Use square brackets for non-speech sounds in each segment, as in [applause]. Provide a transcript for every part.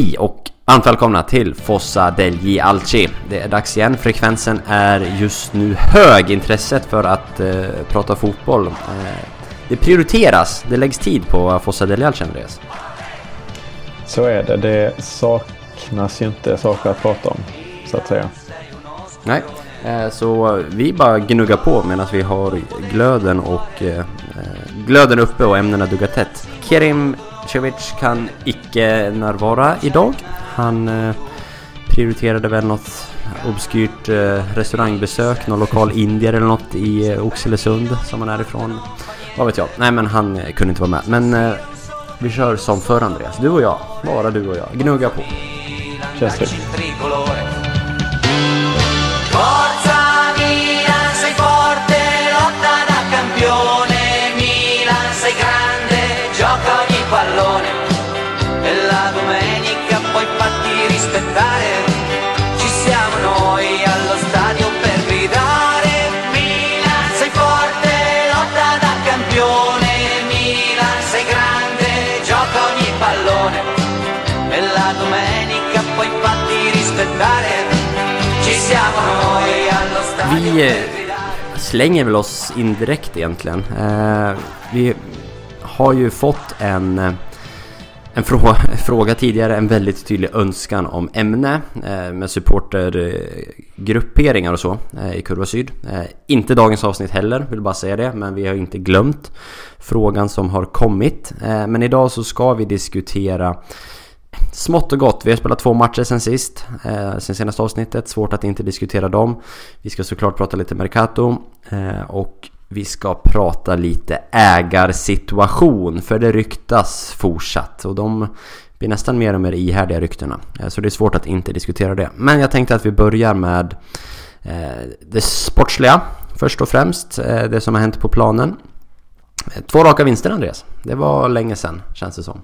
Hej och varmt välkomna till Fossa degli Alci. Det är dags igen, frekvensen är just nu hög. Intresset för att eh, prata fotboll. Eh, det prioriteras, det läggs tid på Fossa degli Alci, Andreas. Så är det. Det saknas ju inte saker att prata om, så att säga. Nej, eh, så vi bara gnuggar på medan vi har glöden och eh, glöden uppe och ämnena duggar tätt. Kerim Cevic kan icke närvara idag. Han eh, prioriterade väl något obskyrt eh, restaurangbesök, någon lokal indier eller något i eh, Oxelösund som han är ifrån. Vad vet jag? Nej men han kunde inte vara med. Men vi kör som förr Andreas. Du och jag. Bara du och jag. Gnugga på. Känns det. Fatti rispettare. Ci siamo noi allo stadio per gridare. Milan, sei forte, lotta da campione. Milan, sei grande, gioca ogni pallone. E la domenica poi fatti rispettare. Ci siamo noi allo stadio Vi per eh, gridare. slänger väl oss indirekt egentligen. Eh, vi har ju fått en, en [laughs] fråga tidigare, en väldigt tydlig önskan om ämne eh, med supportergrupperingar och så eh, i Kurva Syd. Eh, inte dagens avsnitt heller, vill bara säga det, men vi har inte glömt frågan som har kommit. Eh, men idag så ska vi diskutera Smått och gott, vi har spelat två matcher sen sist, eh, sen senaste avsnittet. Svårt att inte diskutera dem. Vi ska såklart prata lite Mercato eh, och vi ska prata lite ägarsituation för det ryktas fortsatt och de blir nästan mer och mer ihärdiga ryktena. Eh, så det är svårt att inte diskutera det. Men jag tänkte att vi börjar med eh, det sportsliga först och främst. Eh, det som har hänt på planen. Två raka vinster Andreas. Det var länge sedan känns det som.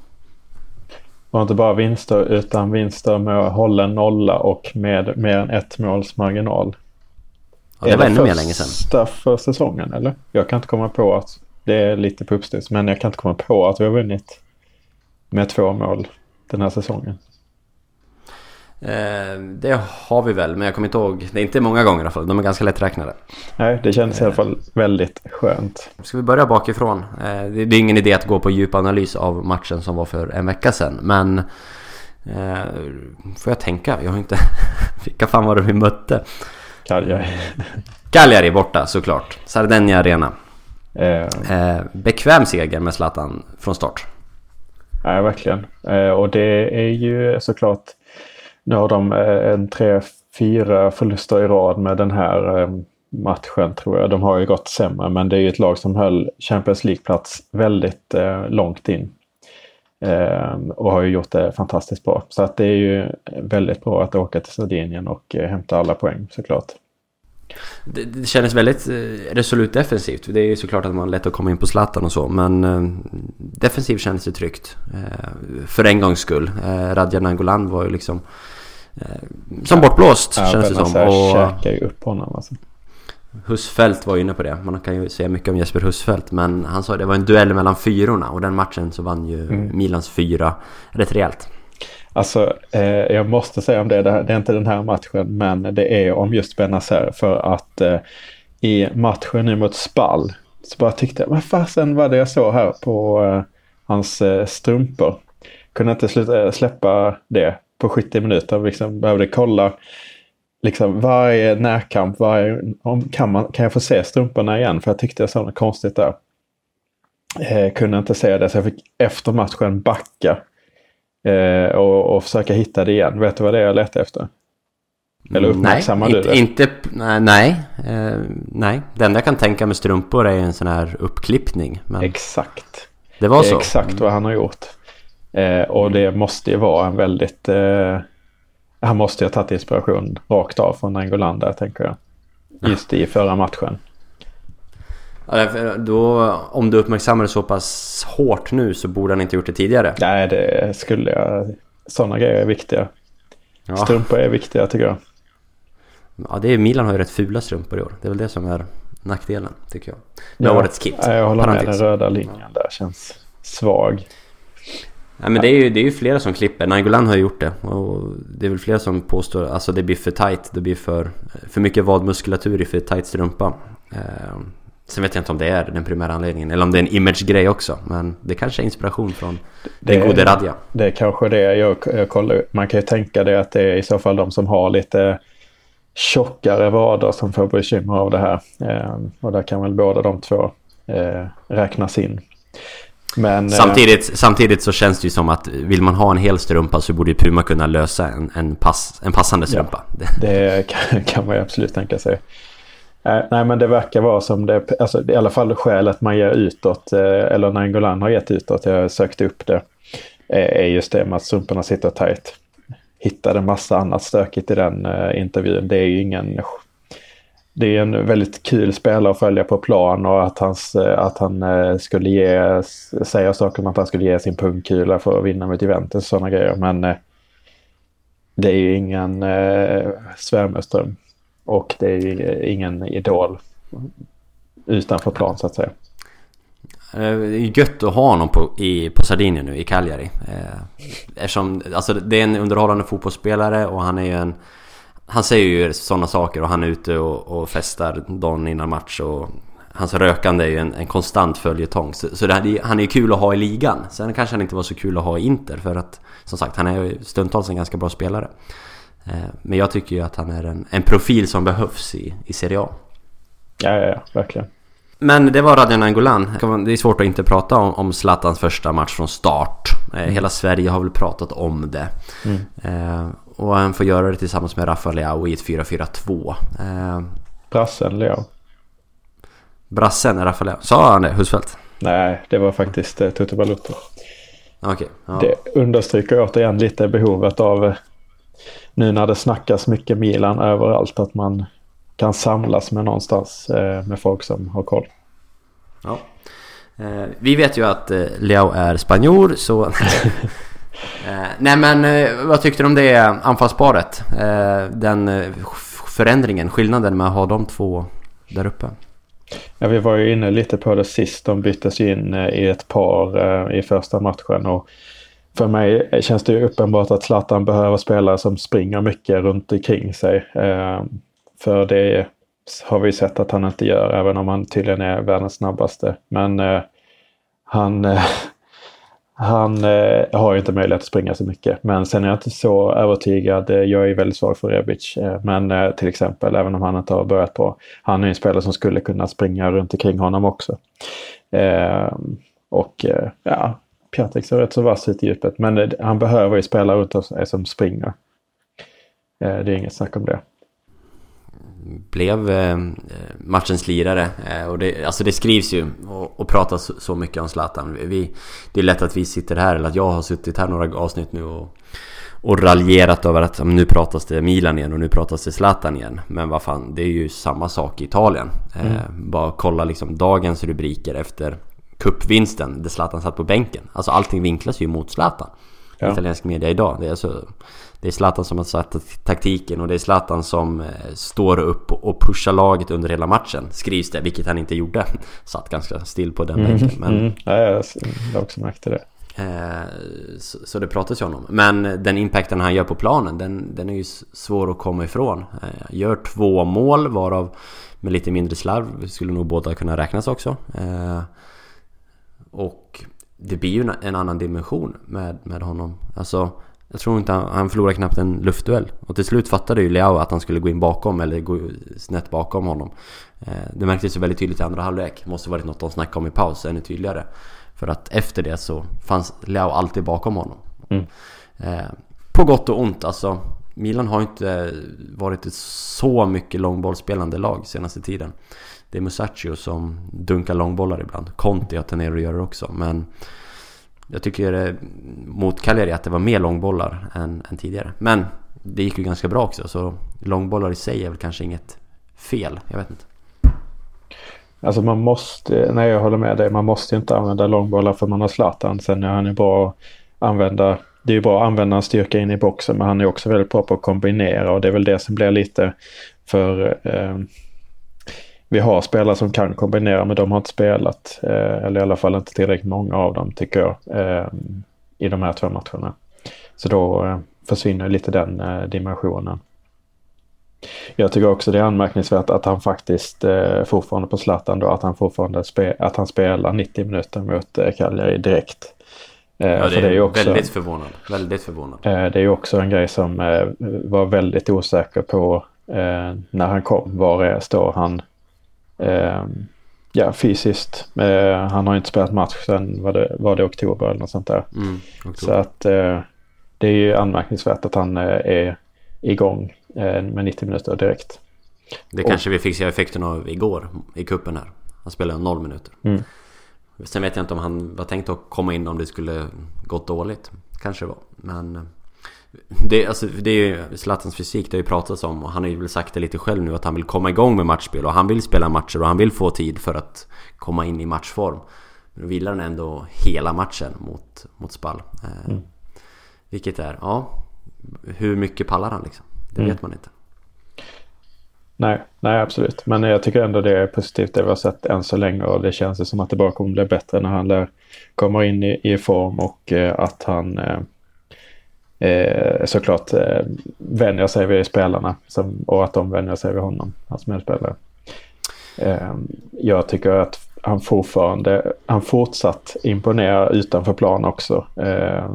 var inte bara vinster utan vinster med hållen nolla och med mer än ett måls marginal. Ja, det var ännu mer länge sedan. Första för säsongen eller? Jag kan inte komma på att det är lite på uppstuds men jag kan inte komma på att vi har vunnit med två mål den här säsongen. Eh, det har vi väl, men jag kommer inte ihåg. Det är inte många gånger i alla fall. De är ganska lätträknade. Nej, det kändes i alla fall väldigt skönt. Ska vi börja bakifrån? Eh, det det är ingen idé att gå på djup analys av matchen som var för en vecka sedan. Men... Eh, får jag tänka? Jag har inte... [laughs] Vilka fan var det vi mötte? Cagliari. Cagliari borta såklart. Sardegna Arena. Eh, Eh, bekväm seger med Zlatan från start. Ja, verkligen. Eh, och det är ju såklart, nu har de eh, en tre, fyra förluster i rad med den här matchen tror jag. De har ju gått sämre men det är ju ett lag som höll Champions League-plats väldigt långt in. Eh, och har ju gjort det fantastiskt bra. Så att det är ju väldigt bra att åka till Sardinien och eh, hämta alla poäng såklart. Det, det kändes väldigt eh, resolut defensivt. Det är ju såklart att man har lätt att komma in på Zlatan och så. Men eh, defensivt kändes det tryggt. För en gångs skull. Eh, Radja Nangolan var ju liksom... Som bortblåst Ja, känns det som. Benazer Och käkar ju upp honom alltså. Husfeldt var inne på det. Man kan ju säga mycket om Jesper Husfeldt. Men han sa att det var en duell mellan fyrorna. Och den matchen så vann ju Mm. Milans fyra rätt rejält. Alltså, eh, jag måste säga om det, det, är inte den här matchen, men det är om just Benazer för att eh, i matchen nu mot Spall så bara tyckte jag, vad fasen var det jag såg här på eh, hans eh, strumpor? Kunde inte sluta, eh, släppa det på 70 minuter, liksom behövde kolla liksom varje närkamp, varje, om, kan, man, kan jag få se strumporna igen? För jag tyckte jag såg något konstigt där. Eh, kunde inte se det så jag fick efter matchen backa eh, och, och försöka hitta det igen. Vet du vad det är jag letar efter? Eller uppmärksammar nej, du det? Inte, nej, nej, eh, nej. Det enda jag kan tänka med strumpor är en sån här uppklippning. Men Exakt. det var Det så. exakt vad han har gjort. Eh, och det måste ju vara en väldigt... Eh, han måste ju ha tagit inspiration rakt av från Angolan där, tänker jag. Just i förra matchen. Ja, då, om du uppmärksammar det så pass hårt nu så borde han inte gjort det tidigare. Nej, det skulle jag... Sådana grejer är viktiga. Ja, Strumpor är viktiga tycker jag. ja det är, Milan har ju rätt fula strumpor i år. Det är väl det som är nackdelen, tycker jag. Har Ja, årets kit. ja, Jag håller med. Den röda linjen där känns svag. Ja, men det är, ju, det är ju flera som klipper. Nangolan har ju gjort det. Och det är väl flera som påstår att alltså, det blir för tight. Det blir för, för mycket vadmuskulatur i för tight strumpa. Eh, sen vet jag inte om det är den primära anledningen. Eller om det är en image-grej också. Men det kanske är inspiration från det, den gode Radja. Det är kanske det jag, jag kollar Man kan ju tänka det att det är i så fall de som har lite tjockare vader som får bekymmer av det här. Eh, och där kan väl båda de två eh, räknas in. Men, eh, samtidigt, samtidigt så känns det ju som att vill man ha en hel strumpa så borde Puma kunna lösa en, en, pass, en passande strumpa. Ja, [laughs] det kan, kan man ju absolut tänka sig. Eh, nej men det verkar vara som det, alltså, i alla fall skälet man ger utåt, eh, eller Nangolan har gett utåt, jag sökte upp det, är just det med att strumporna sitter tajt. Hittade massa annat stökigt i den intervjun. Det är ju ingen det är en väldigt kul spelare att följa på plan och att, hans, eh, att han eh, skulle ge, säga saker om att han skulle ge sin pungkula för att vinna mot Juventus och sådana grejer. Men eh, det är ju ingen eh, Svärmeström och det är ju ingen idol utanför plan så att säga. Det är gött att ha honom på, i, på Sardinien nu i Cagliari. eftersom alltså, det är en underhållande fotbollsspelare och han är ju en han säger ju sådana saker och han är ute och, och festar dagen innan match och Hans rökande är ju en, en konstant följetong Så, så det, han är ju kul att ha i ligan Sen kanske han inte var så kul att ha i Inter för att Som sagt, han är ju stundtals en ganska bra spelare eh, Men jag tycker ju att han är en, en profil som behövs i, i Serie A Ja, ja, ja, verkligen men det var Radjan Angolan. Det är svårt att inte prata om, om Zlatans första match från start. Eh, hela Sverige har väl pratat om det. Mm. Och han får göra det tillsammans med Rafa Leao i ett 4-4-2. Eh, Brassen Leao. Brassen är Rafa Leao. Sa han det, Husfeldt? Nej, det var faktiskt eh, Tutu Balutto. Okay, ja. Det understryker återigen lite behovet av eh, nu när det snackas mycket Milan överallt att man kan samlas med någonstans eh, med folk som har koll. Ja. Vi vet ju att Leao är spanjor så [laughs] Eh, nej men eh, vad tyckte du om det anfallsparet? Eh, den eh, förändringen, skillnaden med att ha de två där uppe? Ja, vi var ju inne lite på det sist. De byttes in eh, i ett par eh, i första matchen. Och för mig känns det ju uppenbart att Zlatan behöver spelare som springer mycket runt omkring sig. Eh, för det har vi sett att han inte gör, även om han tydligen är världens snabbaste. Men eh, han, eh, han eh, har ju inte möjlighet att springa så mycket. Men sen är jag inte så övertygad. Eh, jag är väldigt svag för Rebic. Eh, men eh, till exempel, även om han inte har börjat på. Han är en spelare som skulle kunna springa runt omkring honom också. Eh, och eh, ja, Piatek ser rätt så vass ut i djupet. Men eh, han behöver ju spela runt sig eh, som springer. det är inget snack om det blev eh, matchens lirare. Eh, och det, alltså det skrivs ju och, och pratas så mycket om Zlatan. Vi, det är lätt att vi sitter här, eller att jag har suttit här några avsnitt nu och, och raljerat över att nu pratas det Milan igen och nu pratas det Zlatan igen. Men vad fan, det är ju samma sak i Italien. Eh, mm. bara kolla liksom dagens rubriker efter cupvinsten där Zlatan satt på bänken. Alltså allting vinklas ju mot Zlatan. Ja. Italiensk media idag. Det är alltså det är Zlatan som har satt taktiken och det är Zlatan som eh, står upp och pushar laget under hela matchen Skrivs det, vilket han inte gjorde [laughs] Satt ganska still på den mm, bänken men... Mm. Ja, jag har också märkt det eh, så, så, det pratas ju om Men den impacten han gör på planen den, den är ju svår att komma ifrån eh, Gör två mål varav med lite mindre slarv skulle nog båda kunna räknas också Och det blir ju en annan dimension med, med honom Alltså jag tror inte han, han förlorade knappt en luftduell. Och till slut fattade ju Leao att han skulle gå in bakom eller gå snett bakom honom. Eh, det märktes ju väldigt tydligt i andra halvlek. Måste varit något de snackade om i paus ännu tydligare. För att efter det så fanns Leao alltid bakom honom. Mm. Eh, på gott och ont alltså. Milan har inte varit ett så mycket långbollsspelande lag senaste tiden. Det är Musacchio som dunkar långbollar ibland. Conti har tenderat att göra det också. Men jag tycker eh, mot Cagliari att det var mer långbollar än, än tidigare. Men det gick ju ganska bra också så långbollar i sig är väl kanske inget fel. Jag vet inte. Alltså man måste, nej jag håller med dig, man måste inte använda långbollar för man har Zlatan. Sen är han ju bra att använda, det är ju bra att använda en styrka in i boxen men han är också väldigt bra på att kombinera och det är väl det som blir lite för eh, vi har spelare som kan kombinera men de har inte spelat. Eh, eller i alla fall inte tillräckligt många av dem tycker jag. Eh, i de här två matcherna. Så då eh, försvinner lite den dimensionen. Jag tycker också det är anmärkningsvärt att han faktiskt eh, fortfarande på Zlatan då, att han fortfarande spe, att han spelar 90 minuter mot eh, Cagliari direkt. Eh, ja, det, är, det är ju också, väldigt förvånad. Väldigt förvånad. Eh, det är ju också en grej som var väldigt osäker på när han kom. Var är, står han ja, fysiskt? han har inte spelat match sen var det, var det oktober eller något sånt där. Mm, Så att det är ju anmärkningsvärt att han är igång med 90 minuter direkt. Det och, kanske vi fick se effekten av igår i kuppen här. Han spelade 0 minuter. Mm. Sen vet jag inte om han var tänkt att komma in om det skulle gått dåligt. Kanske det var. Men... Det, alltså, det är ju Zlatans fysik, det har ju pratats om och han har ju väl sagt det lite själv nu att han vill komma igång med matchspel och han vill spela matcher och han vill få tid för att komma in i matchform. Nu vilar han ändå hela matchen mot, mot Spall. Eh, mm. Vilket är, ja, hur mycket pallar han liksom? Det mm. vet man inte. Nej, nej absolut. Men jag tycker ändå det är positivt det vi har sett än så länge och det känns som att det bara kommer bli bättre när han lär, kommer in i, i form och eh, att han eh, eh, såklart eh, vänjer sig vid spelarna som, och att de vänjer sig vid honom, hans medspelare. Eh, jag tycker att han fortfarande, han fortsatt imponerar utanför plan också. Eh,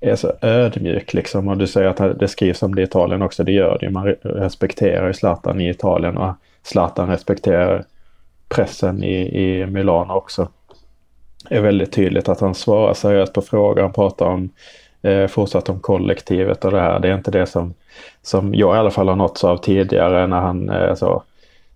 är så ödmjuk liksom. Och du säger att det skrivs om det i Italien också. Det gör det ju. Man respekterar ju Zlatan i Italien och Zlatan respekterar pressen i, i Milano också. Det är väldigt tydligt att han svarar seriöst på frågor. Han pratar om eh, fortsatt om kollektivet och det här. Det är inte det som, som jag i alla fall har nåtts av tidigare när han eh, så,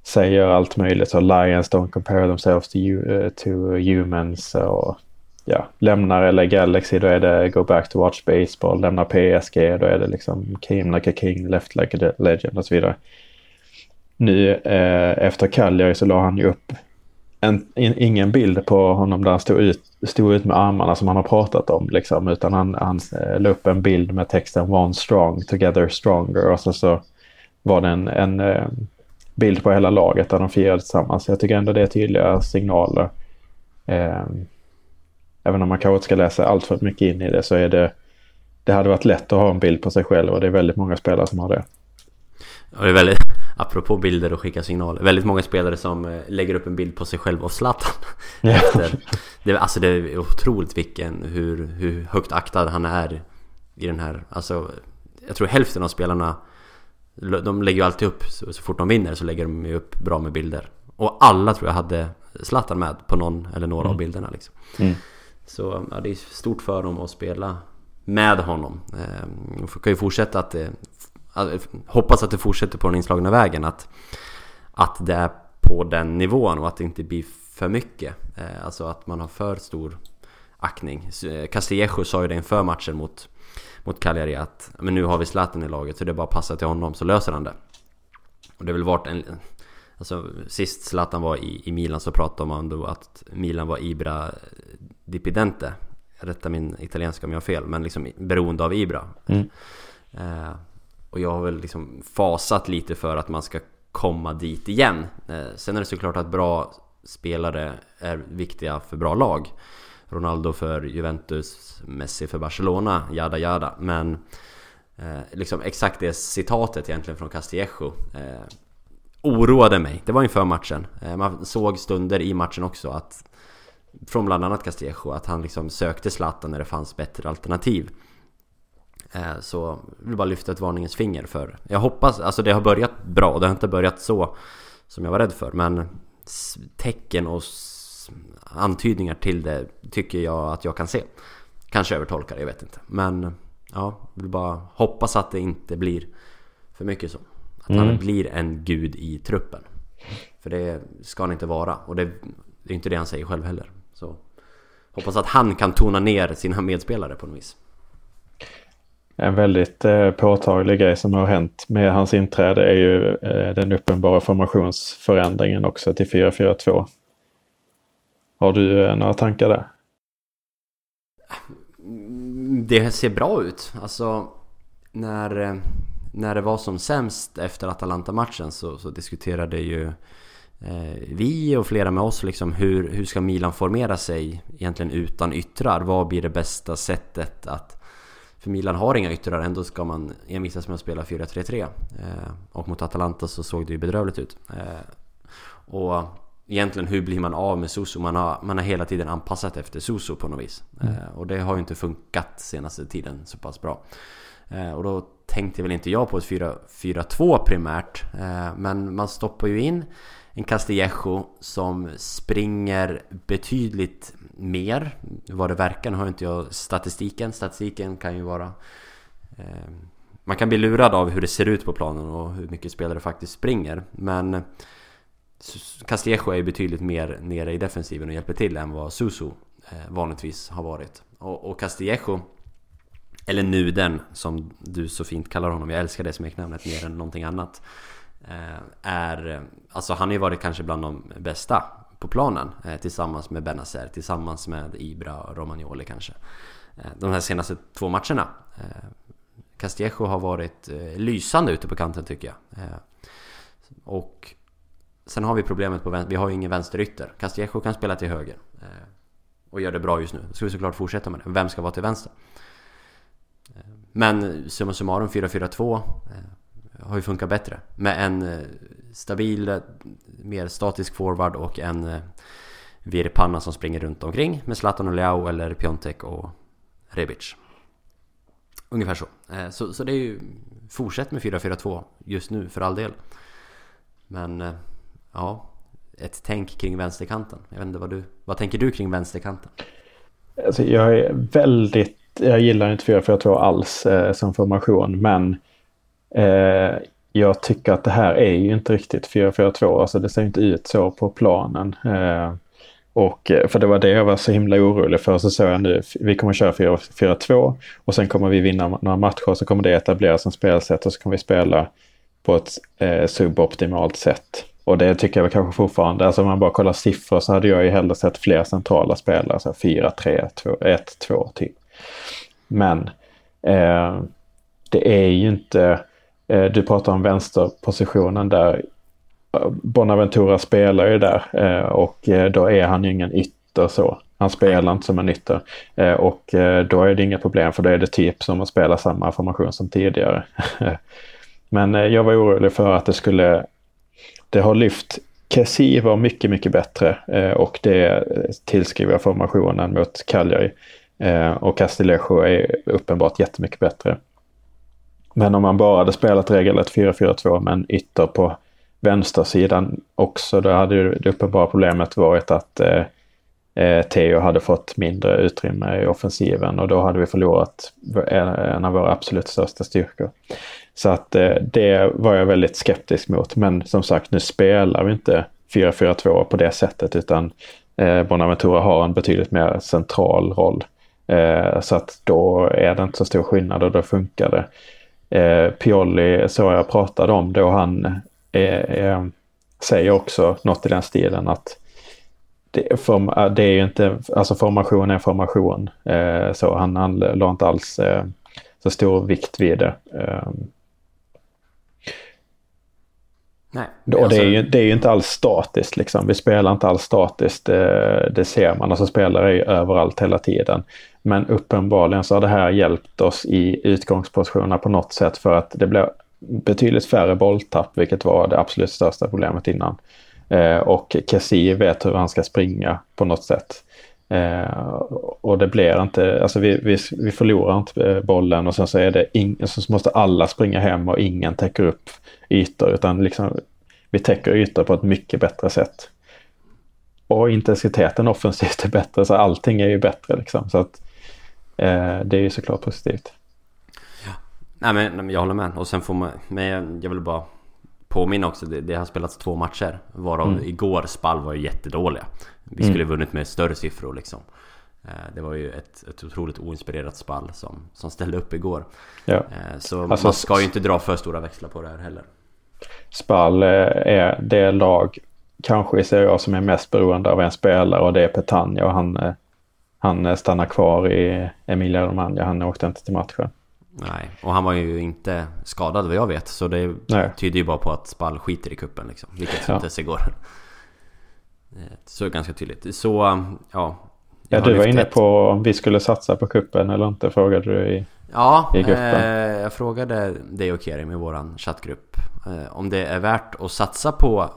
säger allt möjligt. Så Lions don't compare themselves to, uh, to humans och ja, lämnar LA Galaxy då är det Go Back to Watch Baseball. Lämnar PSG då är det liksom Came Like a King, Left Like a Legend och så vidare. Nu eh, efter Cagliari så la han ju upp en, in, ingen bild på honom där han stod ut, stod ut med armarna som han har pratat om liksom. Utan han, han eh, la upp en bild med texten One Strong, Together Stronger och så, så var det en, en eh, bild på hela laget där de firade tillsammans. Jag tycker ändå det är tydliga signaler. Eh, även om man kanske inte ska läsa allt för mycket in i det så är det det hade varit lätt att ha en bild på sig själv och det är väldigt många spelare som har det. Ja, det är väldigt, apropå bilder och skicka signaler, väldigt många spelare som eh, lägger upp en bild på sig själv och Zlatan. Ja. det, alltså det är otroligt vilken, hur, hur högt aktad han är i den här, alltså jag tror hälften av spelarna de lägger ju alltid upp, så, så fort de vinner så lägger de ju upp bra med bilder. Och alla tror jag hade Zlatan med på någon eller några mm. av bilderna liksom. Mm. Så ja, det är stort för dem att spela med honom. Eh, de kan ju fortsätta att, att... Hoppas att det fortsätter på den inslagna vägen. Att, att det är på den nivån och att det inte blir för mycket. Eh, alltså att man har för stor aktning. Eh, Castillejo sa ju det inför matchen mot, mot Cagliari att men nu har vi Zlatan i laget så det är bara att passa till honom så löser han det. Och det har väl varit en... Alltså sist Zlatan var i, i Milan så pratade man då att Milan var Ibra Dipidente Rätta min italienska om jag har fel, men liksom beroende av Ibra mm. eh, och jag har väl liksom fasat lite för att man ska komma dit igen eh, Sen är det såklart att bra spelare är viktiga för bra lag Ronaldo för Juventus, Messi för Barcelona, jada jada Men eh, liksom exakt det citatet egentligen från Castillejo eh, oroade mig. Det var inför matchen. Eh, man såg stunder i matchen också att från bland annat Castillejo att han liksom sökte Zlatan när det fanns bättre alternativ. Eh, så jag vill bara lyfta ett varningens finger för Jag hoppas, alltså det har börjat bra, det har inte börjat så som jag var rädd för men tecken och antydningar till det tycker jag att jag kan se. Kanske övertolkar jag vet inte. Men ja, vill bara hoppas att det inte blir för mycket så. Att mm. han blir en gud i truppen. För det ska han inte vara. Och det, det är inte det han säger själv heller. Så hoppas att han kan tona ner sina medspelare på något vis. En väldigt eh, påtaglig grej som har hänt med hans inträde är ju eh, den uppenbara formationsförändringen också till 4-4-2. Har du eh, några tankar där? Det ser bra ut. Alltså när, eh, när det var som sämst efter Atalanta-matchen så, så diskuterade ju eh, vi och flera med oss liksom hur, hur ska Milan formera sig egentligen utan yttrar? Vad blir det bästa sättet att för Milan har inga yttrar, ändå ska man envisas med att spela 4-3-3 eh, Och mot Atalanta så såg det ju bedrövligt ut. Eh, Och egentligen hur blir man av med Suso? Man har, man har hela tiden anpassat efter Suso på något vis. Mm. eh, Och det har ju inte funkat senaste tiden så pass bra. Eh, Och då tänkte väl inte jag på ett 4-2 primärt. Eh, Men man stoppar ju in en Castillejo som springer betydligt mer vad det verkar. Nu har inte jag statistiken. Statistiken kan ju vara... Eh, man kan bli lurad av hur det ser ut på planen och hur mycket spelare faktiskt springer. Men Castillejo är ju betydligt mer nere i defensiven och hjälper till än vad Suso eh, vanligtvis har varit. Och, och Castillejo eller Nuden som du så fint kallar honom, jag älskar det smeknamnet mer än någonting annat. Eh, är, alltså han har ju varit kanske bland de bästa på planen eh, tillsammans med Benazer, tillsammans med Ibra och Romagnoli kanske. Eh, de här senaste två matcherna. Eh, Castillejo har varit lysande ute på kanten tycker jag. Och sen har vi problemet på vänster, vi har ju ingen vänsterytter. Castillejo kan spela till höger. Och gör det bra just nu. Då ska vi såklart fortsätta med det. Vem ska vara till vänster? Men summa summarum 4-4-2 har ju funkat bättre. Med en eh, stabil, eh, mer statisk forward och en eh, virrpanna som springer runt omkring med Zlatan och Leao eller Piontek och Rebic. Ungefär så. Så. Så det är ju... Fortsätt med 4-4-2 just nu för all del. Men ja, ett tänk kring vänsterkanten. Jag vet inte vad du... Vad tänker du kring vänsterkanten? Alltså jag är väldigt... Jag gillar inte 4-4-2 alls eh, som formation men Eh, jag tycker att det här är ju inte riktigt 4-4-2, alltså det ser inte ut så på planen. Eh, och eh, för det var det jag var så himla orolig för. Så såg jag nu, vi kommer köra 4-4-2 och sen kommer vi vinna några matcher så kommer det etableras som spelsätt och så kommer vi spela på ett eh, suboptimalt sätt. Och det tycker jag kanske fortfarande, alltså om man bara kollar siffror så hade jag ju hellre sett fler centrala spelare, så 4-3, 1-2 typ. Men eh, det är ju inte Eh, du pratar om vänsterpositionen där. Bonaventura spelar ju där eh, och eh, då är han ju ingen ytter så. Han spelar inte som en ytter. Eh, och då är det inga problem för då är det typ som att spela samma formation som tidigare. [laughs] Men jag var orolig för att det skulle... Det har lyft. Kessie var mycket, mycket bättre och det tillskriver jag formationen mot Cagliari. Och Castillejo är uppenbart jättemycket bättre. Men om man bara hade spelat regelrätt 4-4-2 med en ytter på vänstersidan också, då hade ju det uppenbara problemet varit att eh, eh, Theo hade fått mindre utrymme i offensiven och då hade vi förlorat en av våra absolut största styrkor. Så att eh, det var jag väldigt skeptisk mot. Men som sagt, nu spelar vi inte 4-4-2 på det sättet utan eh, Bonaventura har en betydligt mer central roll. Eh, så att då är det inte så stor skillnad och då funkar det eh, Pioli så jag pratade om då han eh, eh, säger också något i den stilen att det, form, eh, det är ju inte, alltså formation är formation. Eh, så han, han la inte alls eh, så stor vikt vid det. Eh, Nej, och alltså... det, är ju, det är ju inte alls statiskt liksom. Vi spelar inte alls statiskt. Det, det ser man. Alltså spelare är ju överallt hela tiden. Men uppenbarligen så har det här hjälpt oss i utgångspositionerna på något sätt för att det blir betydligt färre bolltapp, vilket var det absolut största problemet innan. Eh, och Kessie vet hur han ska springa på något sätt. Eh, och det blir inte, alltså vi, vi, vi förlorar inte eh, bollen och sen så är det in, så måste alla springa hem och ingen täcker upp ytor utan liksom vi täcker ytor på ett mycket bättre sätt. Och intensiteten offensivt är bättre så allting är ju bättre liksom. Så att eh, det är ju såklart positivt. Ja. Nej men jag håller med och sen får man, men jag vill bara påminna också, det, det har spelats två matcher varav mm. igår Spall var ju jättedåliga. Vi skulle mm. vunnit med större siffror liksom. Eh, det var ju ett, ett otroligt oinspirerat Spall som, som ställde upp igår. Ja. Eh, så alltså, man ska ju inte dra för stora växlar på det här heller. Spall eh, är det lag, kanske i Serie A, som är mest beroende av en spelare och det är Petagna och han, han stannar kvar i Emilia Romagna. Han åkte inte till matchen. Nej, och han var ju inte skadad vad jag vet. Så det Nej. tyder ju bara på att Spall skiter i kuppen liksom. Vilket ja. inte sig går. Eh, Så ganska tydligt. Så, ja. Ja, du var inne ett. på om vi skulle satsa på kuppen eller inte, frågade du i... Ja, i gruppen. eh, jag frågade dig och Kerim i våran chattgrupp eh, om det är värt att satsa på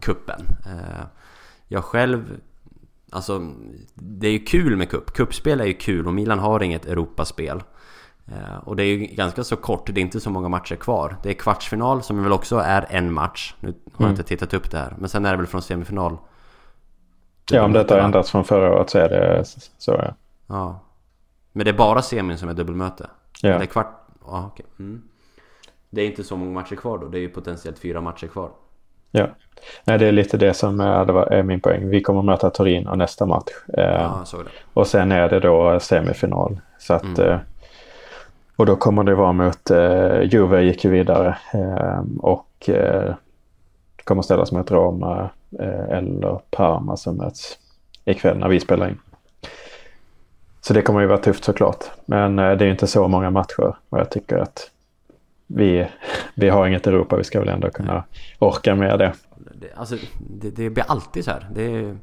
kuppen. Eh, jag själv, alltså det är ju kul med kupp. Kuppspel är ju kul och Milan har inget Europaspel. Eh, och det är ju ganska så kort, det är inte så många matcher kvar. Det är kvartsfinal som väl också är en match. Nu har jag Mm. inte tittat upp det här. Men sen är det väl från semifinal. Ja, om detta har ändrats från förra året så är det så, ja. Ja. Men det är bara semin som är dubbelmöte? Ja. Eller kvart? Ja, okej. Mm. Det är inte så många matcher kvar då. Det är ju potentiellt fyra matcher kvar. Ja, Nej, det är lite det som är, är min poäng. Vi kommer möta Torino nästa match. Eh, Ja. Och sen är det då semifinal. Så att, Mm. eh, och då kommer det vara mot eh, Juve gick ju vidare. Eh, och kommer ställas mot Roma eller Parma som möts ikväll när vi spelar in. Så det kommer ju vara tufft såklart. Men det är ju inte så många matcher och jag tycker att vi, vi har inget Europa. Vi ska väl ändå kunna orka med det. alltså, det, det blir alltid så här. Det är,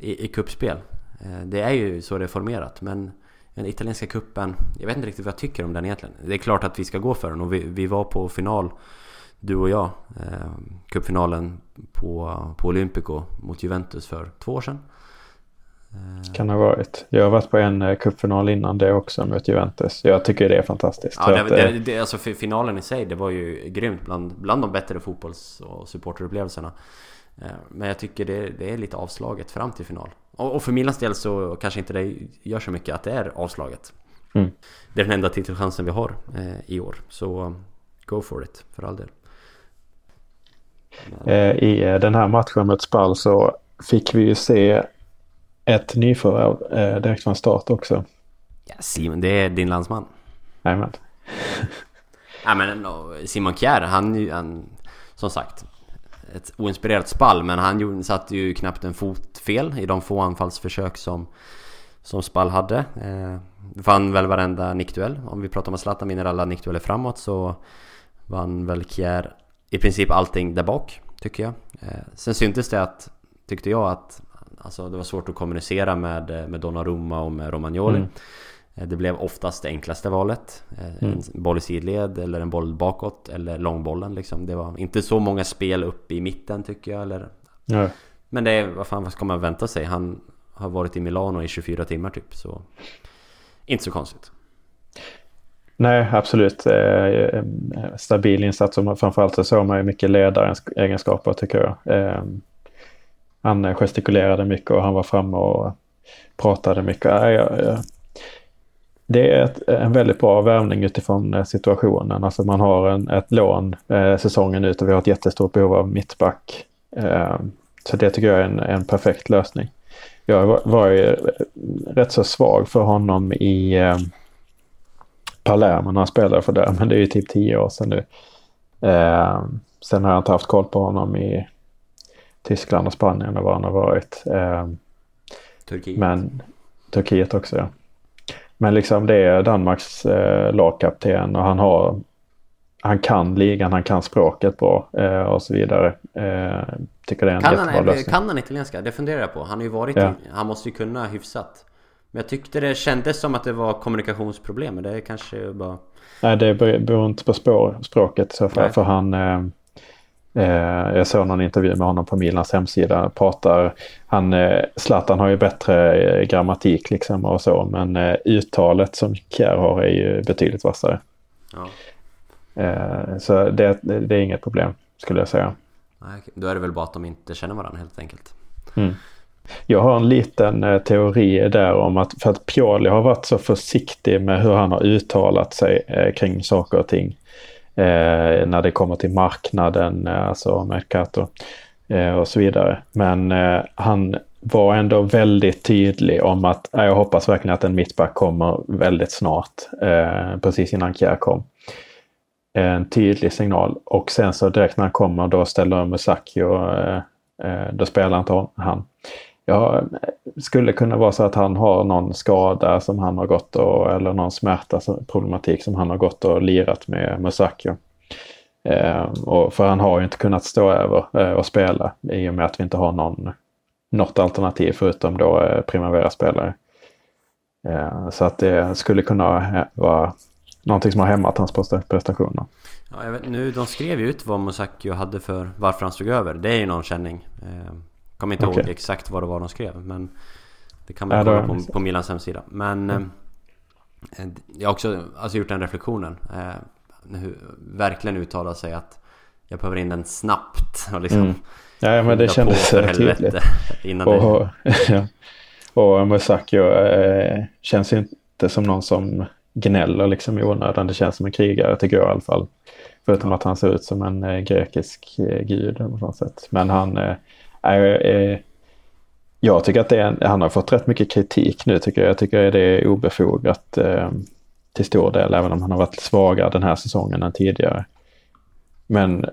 i, I kuppspel. Eh, Det är ju så det är formerat. Men den italienska kuppen Jag vet inte riktigt vad jag tycker om den egentligen. Det är klart att vi ska gå för den. Och vi, vi var på final du och jag, eh, cupfinalen på, på Olympico mot Juventus för två år sedan. Kan ha varit. Jag har varit på en eh, cupfinal innan det också mot Juventus. Jag tycker det är fantastiskt. Ja, det, eh, det, det, alltså fi- finalen i sig, det var ju grymt. Bland, bland de bättre fotbolls och supporterupplevelserna. Eh, Men jag tycker det, det är lite avslaget fram till final. Och, och för Milans del så kanske inte det gör så mycket att det är avslaget. Mm. Det är den enda titelchansen vi har eh, i år. Så um, go for it, för all del. Eh, I eh, den här matchen mot Spal så fick vi ju se ett nyförvärv eh, direkt från start också. Ja, Simon, det är din landsman. Jajamän. [laughs] Ja men Simon Kjär, han, han som sagt ett oinspirerat spall men han gjorde, satte ju knappt en fot fel i de få anfallsförsök som som Spall hade. Eh, vann väl varenda nickduell. Om vi pratar om att Zlatan vinner alla nickdueller framåt så vann väl Kjär i princip allting där bak, tycker jag. Eh, sen syntes det att, tyckte jag att alltså, det var svårt att kommunicera med, eh, med Donnarumma och med Romagnoli. Mm. Eh, Det blev oftast det enklaste valet. Eh, Mm. En boll i sidled eller en boll bakåt eller långbollen liksom. Det var inte så många spel upp i mitten tycker jag. Eller... Ja. Men det är, vad fan vad ska man vänta sig? Han har varit i Milano i 24 timmar typ. Så inte så konstigt. Nej, absolut. Eh, stabil insats och framförallt så såg man ju mycket ledarens egenskaper tycker jag. Eh, han gestikulerade mycket och han var framme och pratade mycket. Det är ett, en väldigt bra värvning utifrån eh, situationen. Alltså man har en, ett lån eh, säsongen ut och vi har ett jättestort behov av mittback. Eh, så det tycker jag är en, en perfekt lösning. Jag var, var ju eh, rätt så svag för honom i eh, Palermo när han spelade för där. men det är ju typ tio år sedan nu. Eh, sen har jag inte haft koll på honom i Tyskland och Spanien och var han har varit. Eh, Turkiet. men Turkiet också ja. Men liksom det är Danmarks eh, lagkapten och han har han kan ligan, han kan språket bra eh, och så vidare. Eh, tycker det är en Kan jättebra han, lösning. kan han italienska? Det funderar jag på. Han har ju varit Ja. Han måste ju kunna hyfsat. Men jag tyckte det kändes som att det var kommunikationsproblem. Men det är kanske bara... Nej, det ber- beror inte på spår, språket i så fall. För han, eh, jag såg någon intervju med honom på Milans hemsida. Pratar, han, eh, Zlatan har ju bättre eh, grammatik liksom och så. Men eh, uttalet som Kjär har är ju betydligt vassare. Ja. Eh, så det, det, är inget problem skulle jag säga. Nej. Då är det väl bara att de inte känner varandra helt enkelt. Mm. Jag har en liten eh, teori där om att för att Pioli har varit så försiktig med hur han har uttalat sig eh, kring saker och ting. Eh, när det kommer till marknaden, eh, alltså Mercato eh, och så vidare. Men eh, han var ändå väldigt tydlig om att jag hoppas verkligen att en mittback kommer väldigt snart, eh, precis innan Kjär kom. En tydlig signal och sen så direkt när han kommer då ställer Musaki och eh, eh, då spelar inte han. Ja, skulle kunna vara så att han har någon skada som han har gått och, eller någon smärta, som- problematik som han har gått och lirat med Musakio. Eh, och för han har ju inte kunnat stå över eh, och spela i och med att vi inte har någon något alternativ förutom då eh, Primavera-spelare. Eh, så att det skulle kunna eh, vara någonting som har hämmat hans prestationer. Ja, jag vet, nu, de skrev ju ut vad Musakio hade för varför han stod över. Det är ju någon känning. Ehm, Eh, kommer inte okay. ihåg exakt vad det var de skrev. Men det kan man ja, kolla på, på Milans hemsida. Men mm. eh, jag har också alltså, gjort den reflektionen. Eh, hur, verkligen uttala sig att jag behöver in den snabbt. Och liksom mm. Ja, men det kändes tydligt. [laughs] Innan och, det... [laughs] ja. och Musakio eh, känns inte som någon som gnäller liksom i onödan. Det känns som en krigare tycker jag i alla fall. Förutom att han ser ut som en eh, grekisk eh, gud på något sätt. Men han eh. Eh, Äh, eh, jag tycker att det är han har fått rätt mycket kritik nu tycker jag. Jag tycker att det är obefogat eh, till stor del, även om han har varit svagare den här säsongen än tidigare. Men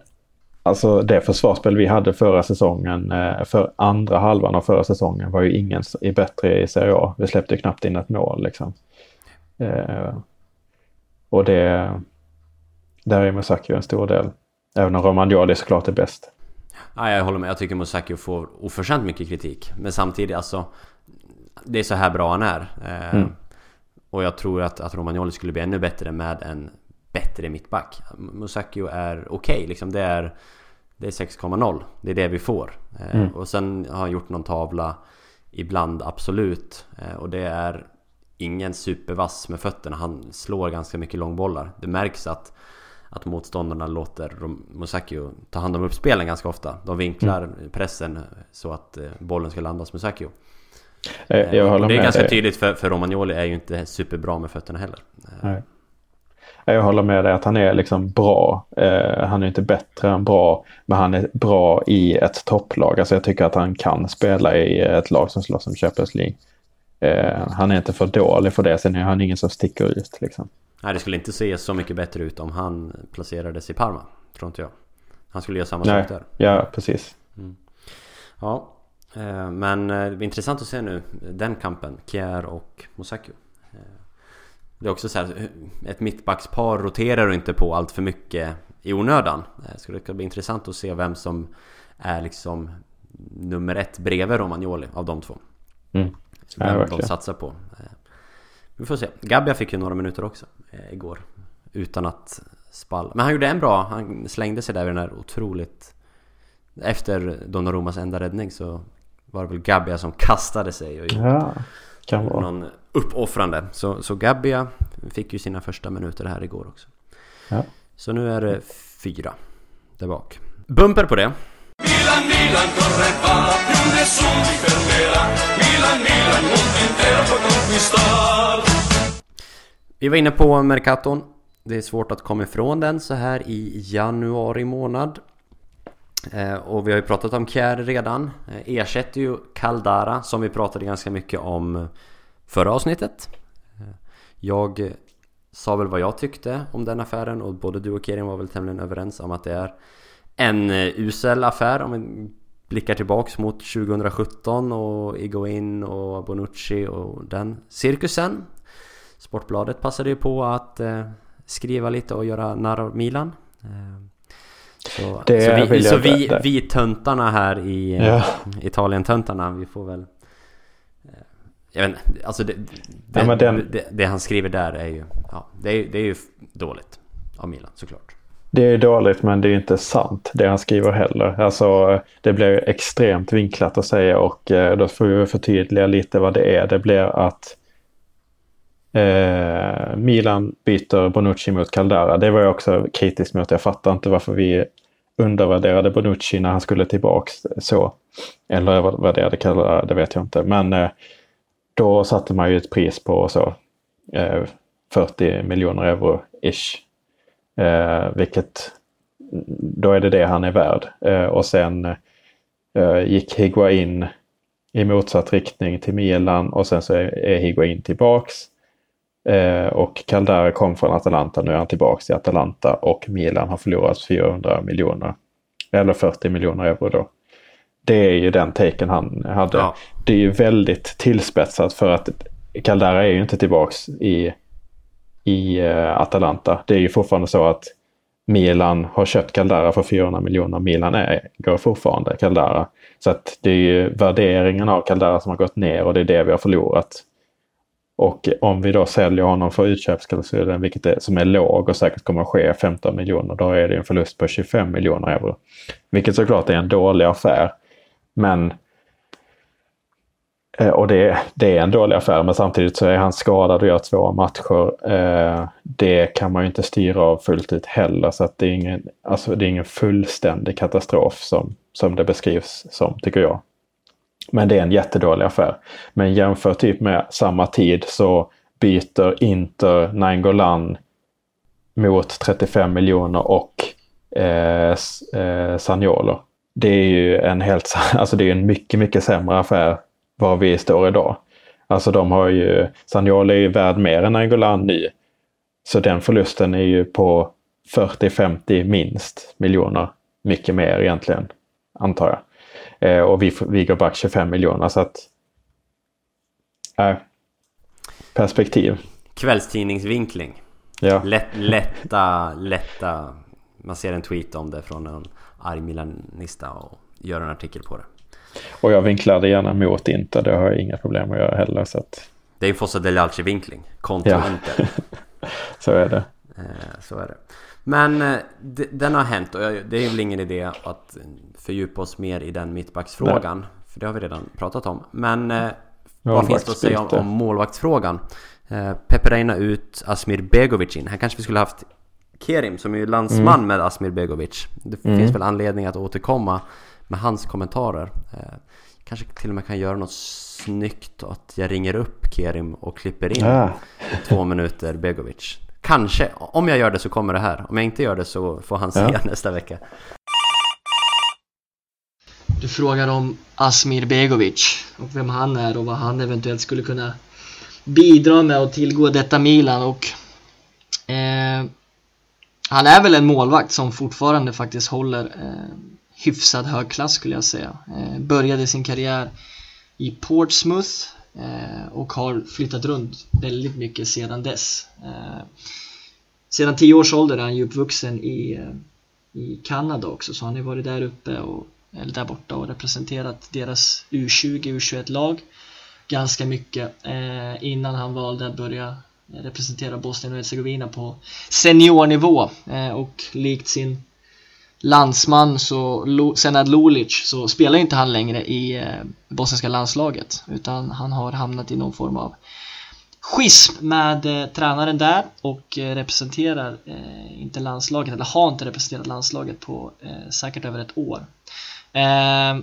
alltså det försvarsspel vi hade förra säsongen, eh, för andra halvan av förra säsongen var ju ingen i bättre i Serie A. Vi släppte knappt in ett mål liksom. Eh, och det, där är Musaki en stor del. Även om Romagnoli såklart är bäst. Ja, jag håller med. Jag tycker Musaki får oförtjänt mycket kritik. Men samtidigt alltså... Det är så här bra han är. Eh, mm. Och jag tror att, att Romagnoli skulle bli ännu bättre med en bättre mittback. Musakio är okej okay, liksom. Det är, det är 6,0. Det är det vi får. Eh, mm. Och sen har han gjort någon tavla ibland, absolut. Eh, och det är ingen supervass med fötterna. Han slår ganska mycket långbollar. Det märks att, att motståndarna låter Musakio ta hand om uppspelen ganska ofta. De vinklar mm. pressen så att eh, bollen ska landa hos Musakio. Jag, jag eh, det är ganska tydligt för, för Romagnoli är ju inte superbra med fötterna heller. Eh, Nej. Jag håller med dig att han är liksom bra. Eh, han är inte bättre än bra, men han är bra i ett topplag. Alltså jag tycker att han kan spela i ett lag som slåss om Champions League. Eh, han är inte för dålig för det, sen är han ingen som sticker ut liksom. Nej, det skulle inte se så mycket bättre ut om han placerades i Parma, tror inte jag. Han skulle göra samma Nej, sak där. Ja, precis. Mm. Ja, eh, men eh, det är intressant att se nu den kampen, Kjär och Mosakio. Eh, det är också så här, ett mittbackspar roterar inte på allt för mycket i onödan. Så det ska bli intressant att se vem som är liksom nummer ett bredvid Romagnoli av de två. Mm. Vem ja, de satsar på. Vi får se. Gabbia fick ju några minuter också igår. Utan att spalla. Men han gjorde en bra. Han slängde sig där vid den där otroligt... Efter Donnarummas enda räddning så var det väl Gabbia som kastade sig. Och ja, kan vara. Någon uppoffrande. Så, så Gabbia fick ju sina första minuter här igår också. Ja. Så nu är det fyra där bak. Bumper på det. Milan, Milan, corre va, più nessuno ti fermerà. Milan, Milan, mondo intero può conquistar. Vi var inne på Mercaton. Det är svårt att komma ifrån den så här i januari månad. Eh, och vi har ju pratat om Kjär redan. Eh, ersätter ju Caldara som vi pratade ganska mycket om förra avsnittet. Eh, jag sa väl vad jag tyckte om den affären och både du och Kerin var väl tämligen överens om att det är en eh, usel affär om vi blickar tillbaks mot 2017 och Igoin och Bonucci och den cirkusen. Sportbladet passade ju på att eh, skriva lite och göra narr av Milan. Eh, så, så, vi, så vi, vi töntarna här i ja. Italien-töntarna, vi får väl... Eh, jag vet inte, alltså det, det, ja, den... det, det, han skriver där är ju... Ja, det är, det är ju dåligt av Milan såklart. Det är dåligt men det är inte sant det han skriver heller. Alltså det blir extremt vinklat att säga och eh, då får vi förtydliga lite vad det är. Det blir att eh, Milan byter Bonucci mot Caldara. Det var jag också kritisk mot. Jag fattar inte varför vi undervärderade Bonucci när han skulle tillbaks så. Eller övervärderade Caldara, det vet jag inte. Men eh, då satte man ju ett pris på så eh, 40 miljoner euro ish Eh, vilket då är det det han är värd. Eh, och sen eh, gick Higuain i motsatt riktning till Milan och sen så är, är Higuain tillbaks. Eh, och Caldara kom från Atalanta, nu är han tillbaks i Atalanta och Milan har förlorat 400 miljoner. Eller 40 miljoner euro då. Det är ju den taken han hade. Ja. Det är ju väldigt tillspetsat för att Caldara är ju inte tillbaks i i uh, Atalanta. Det är ju fortfarande så att Milan har köpt Caldara för 400 miljoner. Milan äger fortfarande Caldara. Så att det är ju värderingen av Caldara som har gått ner och det är det vi har förlorat. Och om vi då säljer honom för utköpsklausulen, vilket är, som är låg och säkert kommer att ske 15 miljoner, då är det en förlust på 25 miljoner euro. Vilket såklart är en dålig affär. Men eh, och det, det, är en dålig affär, men samtidigt så är han skadad och gör två matcher. Eh, det kan man ju inte styra av fullt ut heller, så att det är ingen, alltså det är ingen fullständig katastrof som, som det beskrivs som, tycker jag. Men det är en jättedålig affär. Men jämför typ med samma tid så byter Inter Nainggolan mot 35 miljoner och eh, eh, Sagnolo. Det är ju en helt, [laughs] alltså det är en mycket, mycket sämre affär var vi står idag. Alltså de har ju, Sagnolo är ju värd mer än Nainggolan nu. Så den förlusten är ju på 40-50 minst miljoner. Mycket mer egentligen, antar jag. Eh, och vi, vi går back 25 miljoner. Så att... Äh, perspektiv. Kvällstidningsvinkling. Ja. Lätt, lätta, lätta... Man ser en tweet om det från en arg milanista och gör en artikel på det. Och jag vinklar det gärna mot Inter. Det har jag inga problem att göra heller. Så att... Det är en Fossa Delalci vinkling. Kontra ja. Inter. [laughs] så är det. Eh, så är det. Men eh, den har hänt och det är väl ingen idé att fördjupa oss mer i den mittbacksfrågan. Nej. För det har vi redan pratat om. Men eh, vad finns det att säga om, om målvaktsfrågan? Eh, Pepe Reina ut, Asmir Begovic in. Här kanske vi skulle haft Kerim som är ju landsman mm. med Asmir Begovic. Det mm. finns väl anledning att återkomma med hans kommentarer. Eh, kanske till och med kan göra något snyggt att jag ringer upp Kerim och klipper in ah. två minuter Begovic. Kanske, om jag gör det så kommer det här. Om jag inte gör det så får han se ja. [laughs] nästa vecka. Du frågar om Asmir Begovic och vem han är och vad han eventuellt skulle kunna bidra med och tillgå detta Milan och eh, han är väl en målvakt som fortfarande faktiskt håller eh, hyfsad hög klass skulle jag säga. Eh, började sin karriär i Portsmouth Eh, och har flyttat runt väldigt mycket sedan dess. Eh, sedan tio års ålder är han ju uppvuxen i, eh, i Kanada också så han har varit där uppe och eller där borta och representerat deras U20, U21-lag ganska mycket eh, innan han valde att börja representera Bosnien och Hercegovina på seniornivå eh, och likt sin landsman så Senad Lulic så spelar inte han längre i eh, bosniska landslaget utan han har hamnat i någon form av schism med eh, tränaren där och eh, representerar eh, inte landslaget eller har inte representerat landslaget på eh, säkert över ett år Eh,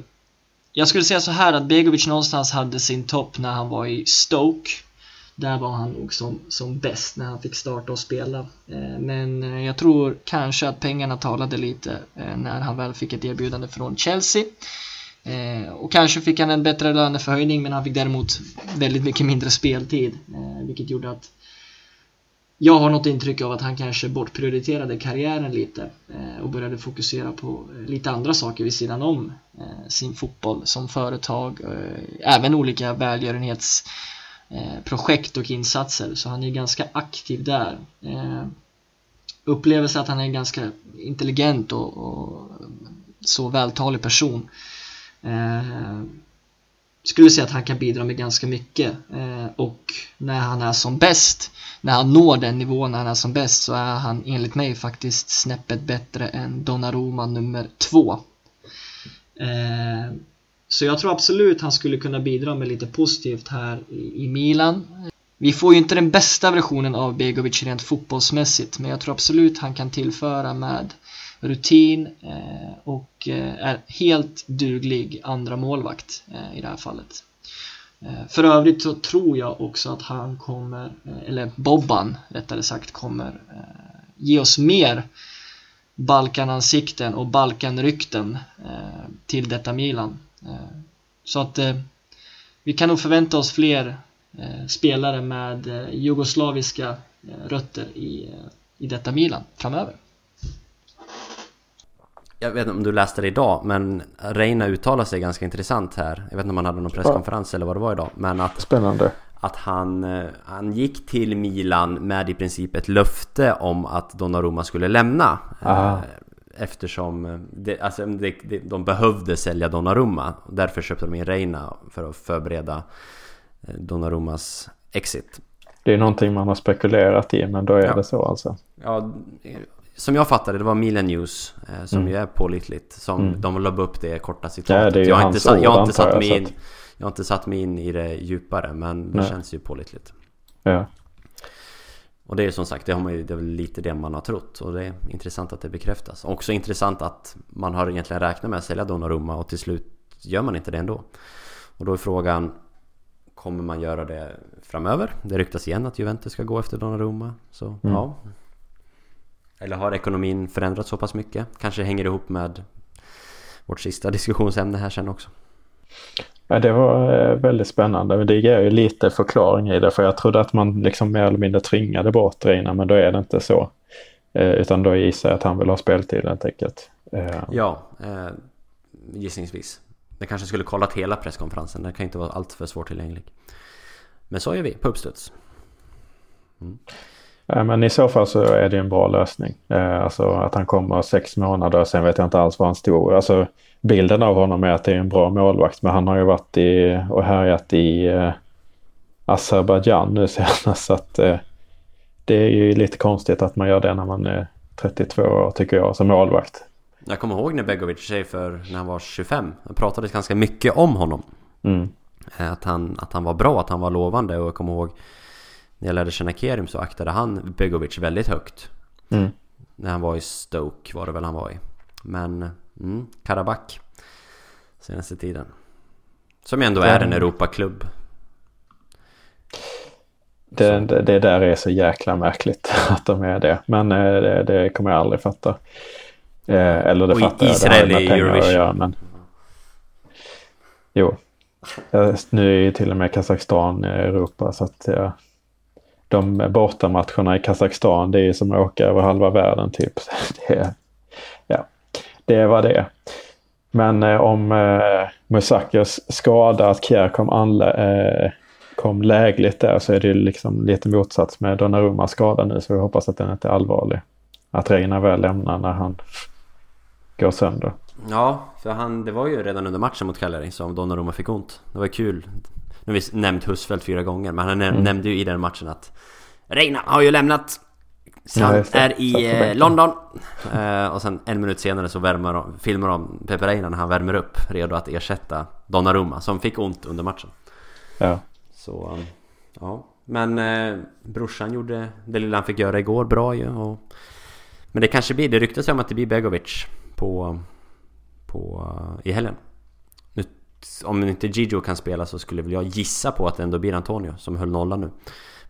jag skulle säga så här att Begovic någonstans hade sin topp när han var i Stoke. Där var han nog som, som bäst när han fick starta och spela. Eh, men eh, jag tror kanske att pengarna talade lite eh, när han väl fick ett erbjudande från Chelsea. Och kanske fick han en bättre löneförhöjning men han fick däremot väldigt mycket mindre speltid. Vilket gjorde att jag har något intryck av att han kanske bortprioriterade karriären lite och började fokusera på lite andra saker vid sidan om sin fotboll som företag, även olika välgörenhets Eh, projekt och insatser så han är ganska aktiv där. Eh, Upplevelse att han är en ganska intelligent och, och så vältalig person eh, skulle säga att han kan bidra med ganska mycket och när han är som bäst när han når den nivån när han är som bäst så är han enligt mig faktiskt snäppet bättre än Donnarumma nummer två. Så jag tror absolut han skulle kunna bidra med lite positivt här i, Milan. Vi får ju inte den bästa versionen av Begovic rent fotbollsmässigt men jag tror absolut han kan tillföra med rutin eh, och eh, är helt duglig andra målvakt eh, i det här fallet. För övrigt så tror jag också att han kommer, eller Bobban rättare sagt, kommer ge oss mer Balkanansikten och Balkanrykten till detta Milan. Så att vi kan nog förvänta oss fler spelare med jugoslaviska rötter i, i detta Milan framöver. Jag vet inte om du läste det idag, men Reina uttalar sig ganska intressant här. Jag vet inte om han hade någon presskonferens eller vad det var idag. Men att, Spännande. att han, eh, han gick till Milan med i princip ett löfte om att Donnarumma skulle lämna. Aha. Eh, Eftersom det, alltså, det, det, de behövde sälja Donnarumma. Därför köpte de in Reina för att förbereda eh, Donnarummas exit. Det är någonting man har spekulerat i men då är Ja. det så alltså. Ja, som jag fattade det var Milan News eh, som Mm. ju är pålitligt. Som Mm. de la upp det korta Ja, citatet. det jag, har inte, satt- jag, har ord, inte antar satt jag, mig in, jag har inte satt mig in i det djupare men det Nej. känns ju pålitligt. Ja. Och det är som sagt, det, har man ju, det är väl lite det man har trott och det är intressant att det bekräftas. Också intressant att man har egentligen räknat med att sälja Donnarumma och till slut gör man inte det ändå. Och då är frågan Kommer man göra det framöver? Det ryktas igen att Juventus ska gå efter Donnarumma. Så Mm. ja. Eller har ekonomin förändrats så pass mycket? Kanske hänger ihop med vårt sista diskussionsämne här sen också. Ja, det var eh, väldigt spännande. Men det ger ju lite förklaring i det. För jag trodde att man liksom mer eller mindre tvingade bort Reina. Men då är det inte så. Eh, utan då gissar jag att han vill ha speltid helt enkelt. Eh, Ja, eh, gissningsvis. Jag kanske skulle kollat hela presskonferensen. Den kan inte vara alltför svårtillgänglig. Men så gör vi på uppstuds. Mm men i så fall så är det en bra lösning. Eh, alltså att han kommer sex månader, sen vet jag inte alls vad han stod. Alltså bilden av honom är att det är en bra målvakt, men han har ju varit i och härjat i eh, Azerbajdzjan nu [laughs] senast. Så att eh, det är ju lite konstigt att man gör det när man är 32 år tycker jag som målvakt. Jag kommer ihåg när Begovic säger för när han var 25. Det pratades ganska mycket om honom. Mm. Eh, Att han, att han var bra, att han var lovande och jag kommer ihåg när jag lärde känna Kerim så aktade han Begovic väldigt högt. Mm. När han var i Stoke var det väl han var i. Men mm, Karabach senaste tiden. Som ändå är en Europaklubb. Det, det, det där är så jäkla märkligt [laughs] att de är det. Men eh, det, det kommer jag aldrig fatta. Eh, eller det Och fattar jag. Israel det har ju i med pengar att Eurovision. göra, men... Jo. Eh, Nu är ju till och med Kazakstan i Europa så att eh, de bortamatcherna i Kazakstan det är ju som att åka över halva världen typ. Så [laughs] Det, är- ja, det var det. Men eh, om eh, Musakers skada, att Kjär kom, anlä- eh, kom lägligt där så är det ju liksom lite motsats med Donnarummas skada nu så vi hoppas att den inte är allvarlig. Att Reina väl lämnar när han går sönder. Ja, för han, det var ju redan under matchen mot Cagliari som Donnarumma fick ont. Det var kul. Nu har vi nämnt Husfeldt fyra gånger, men han Mm. nämnde ju i den matchen att Reina har ju lämnat. Så Ja, han det. är i eh. London. Eh, och sen en minut senare så värmer de, filmar de Pepe Reina när han värmer upp, redo att ersätta Donnarumma som fick ont under matchen. Ja. Så, um, ja. Men eh, brorsan gjorde det lilla han fick göra igår bra ju. Och, men det kanske blir, det ryktas om att det blir Begovic på, på, i helgen. Om inte Gigio kan spela så skulle väl jag gissa på att det ändå blir Antonio som höll nollan nu.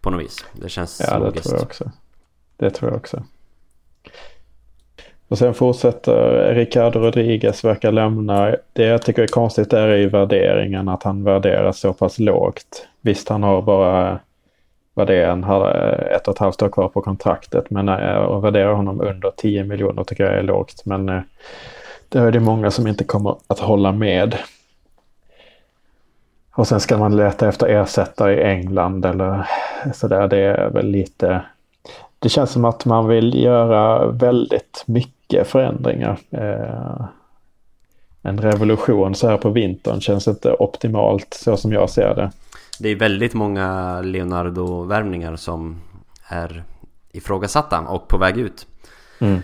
På något vis. Det känns Ja, det logiskt. tror jag också. Det tror jag också. Och sen fortsätter Ricardo Rodriguez verkar lämna. Det jag tycker är konstigt är i värderingen att han värderas så pass lågt. Visst, han har bara vad det är, en, ett och ett halvt år kvar på kontraktet. Men eh, att värdera honom under 10 miljoner tycker jag är lågt. Men eh, det är det många som inte kommer att hålla med. Och sen ska man leta efter ersättare i England eller sådär. Det är väl lite... Det känns som att man vill göra väldigt mycket förändringar. Eh, en revolution så här på vintern känns inte optimalt så som jag ser det. Det är väldigt många Leonardo-värvningar som är ifrågasatta och på väg ut. Mm.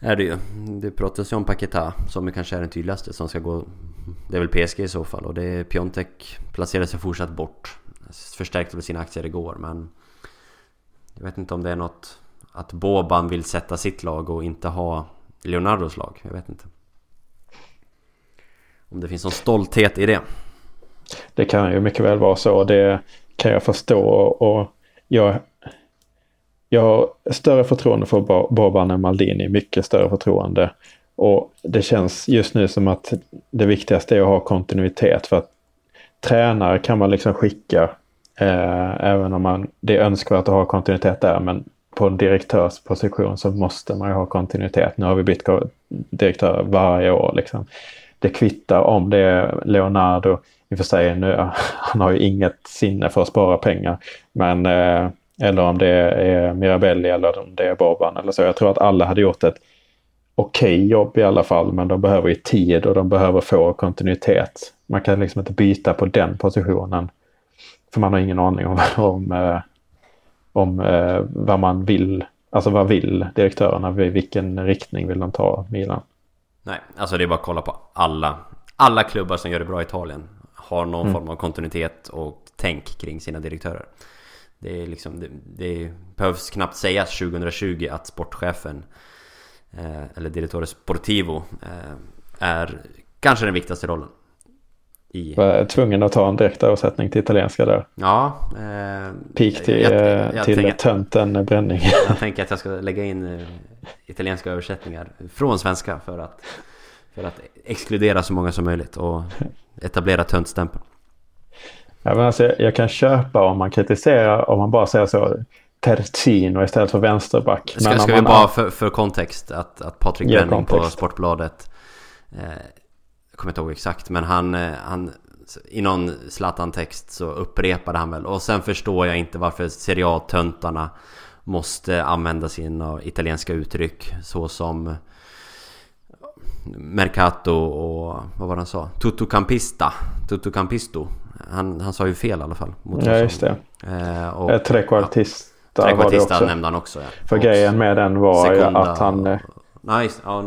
Är det ju. Det pratas ju om Paketa som kanske är den tydligaste som ska gå... Det är väl PSG i så fall och det är Piontek placerar sig fortsatt bort. Förstärkte väl sina aktier igår men... Jag vet inte om det är något... Att Boban vill sätta sitt lag och inte ha Leonardos lag. Jag vet inte. Om det finns någon stolthet i det. Det kan ju mycket väl vara så. Det kan jag förstå. Och jag, jag har större förtroende för Boban än Maldini. Mycket större förtroende. Och det känns just nu som att det viktigaste är att ha kontinuitet. För att tränare kan man liksom skicka. Eh, även om man, det är önskvärt att ha kontinuitet där. Men på en direktörsposition så måste man ju ha kontinuitet. Nu har vi bytt direktör varje år liksom. det kvittar om det är Leonardo, i och för sig nu, [laughs] han har ju inget sinne för att spara pengar, men eh, eller om det är Mirabelli eller om det är Boban eller så. Jag tror att alla hade gjort ett okej okay jobb i alla fall, men de behöver ju tid och de behöver få kontinuitet. Man kan liksom inte byta på den positionen. För man har ingen aning om, [laughs] om, eh, om eh, vad man vill. Alltså vad vill direktörerna? Vilken riktning vill de ta Milan? Nej, alltså det är bara att kolla på alla. Alla klubbar som gör det bra i Italien har någon mm. form av kontinuitet och tänk kring sina direktörer. Det, är liksom, det, det behövs knappt sägas 2020 att sportchefen eh, eller Direttore Sportivo eh, är kanske den viktigaste rollen. I... Var tvungen att ta en direkt översättning till italienska där. Ja. Eh, Pik till, jag, jag, jag till tänker, tönten bränning. [laughs] jag tänker att jag ska lägga in eh, italienska översättningar från svenska för att, för att exkludera så många som möjligt och etablera töntstämpeln. Ja, men alltså, jag kan köpa om man kritiserar, om man bara säger så, Terzino istället för vänsterback. Ska, ska vi bara för, för kontext att, att Patrik Benning på Sportbladet eh, Jag kommer inte ihåg exakt men han, eh, han i någon Zlatan-text så upprepade han väl och sen förstår jag inte varför Serie A-töntarna måste använda sina italienska uttryck så som Mercato och vad var det han sa? Tuttocampista Tuttokampisto han, han sa ju fel i alla fall. ja, just det. Eh, och, eh, Trekvartista ja, Trekvartista nämnde han också. Ja. För och grejen med den var ju att han... Och, nice, ja,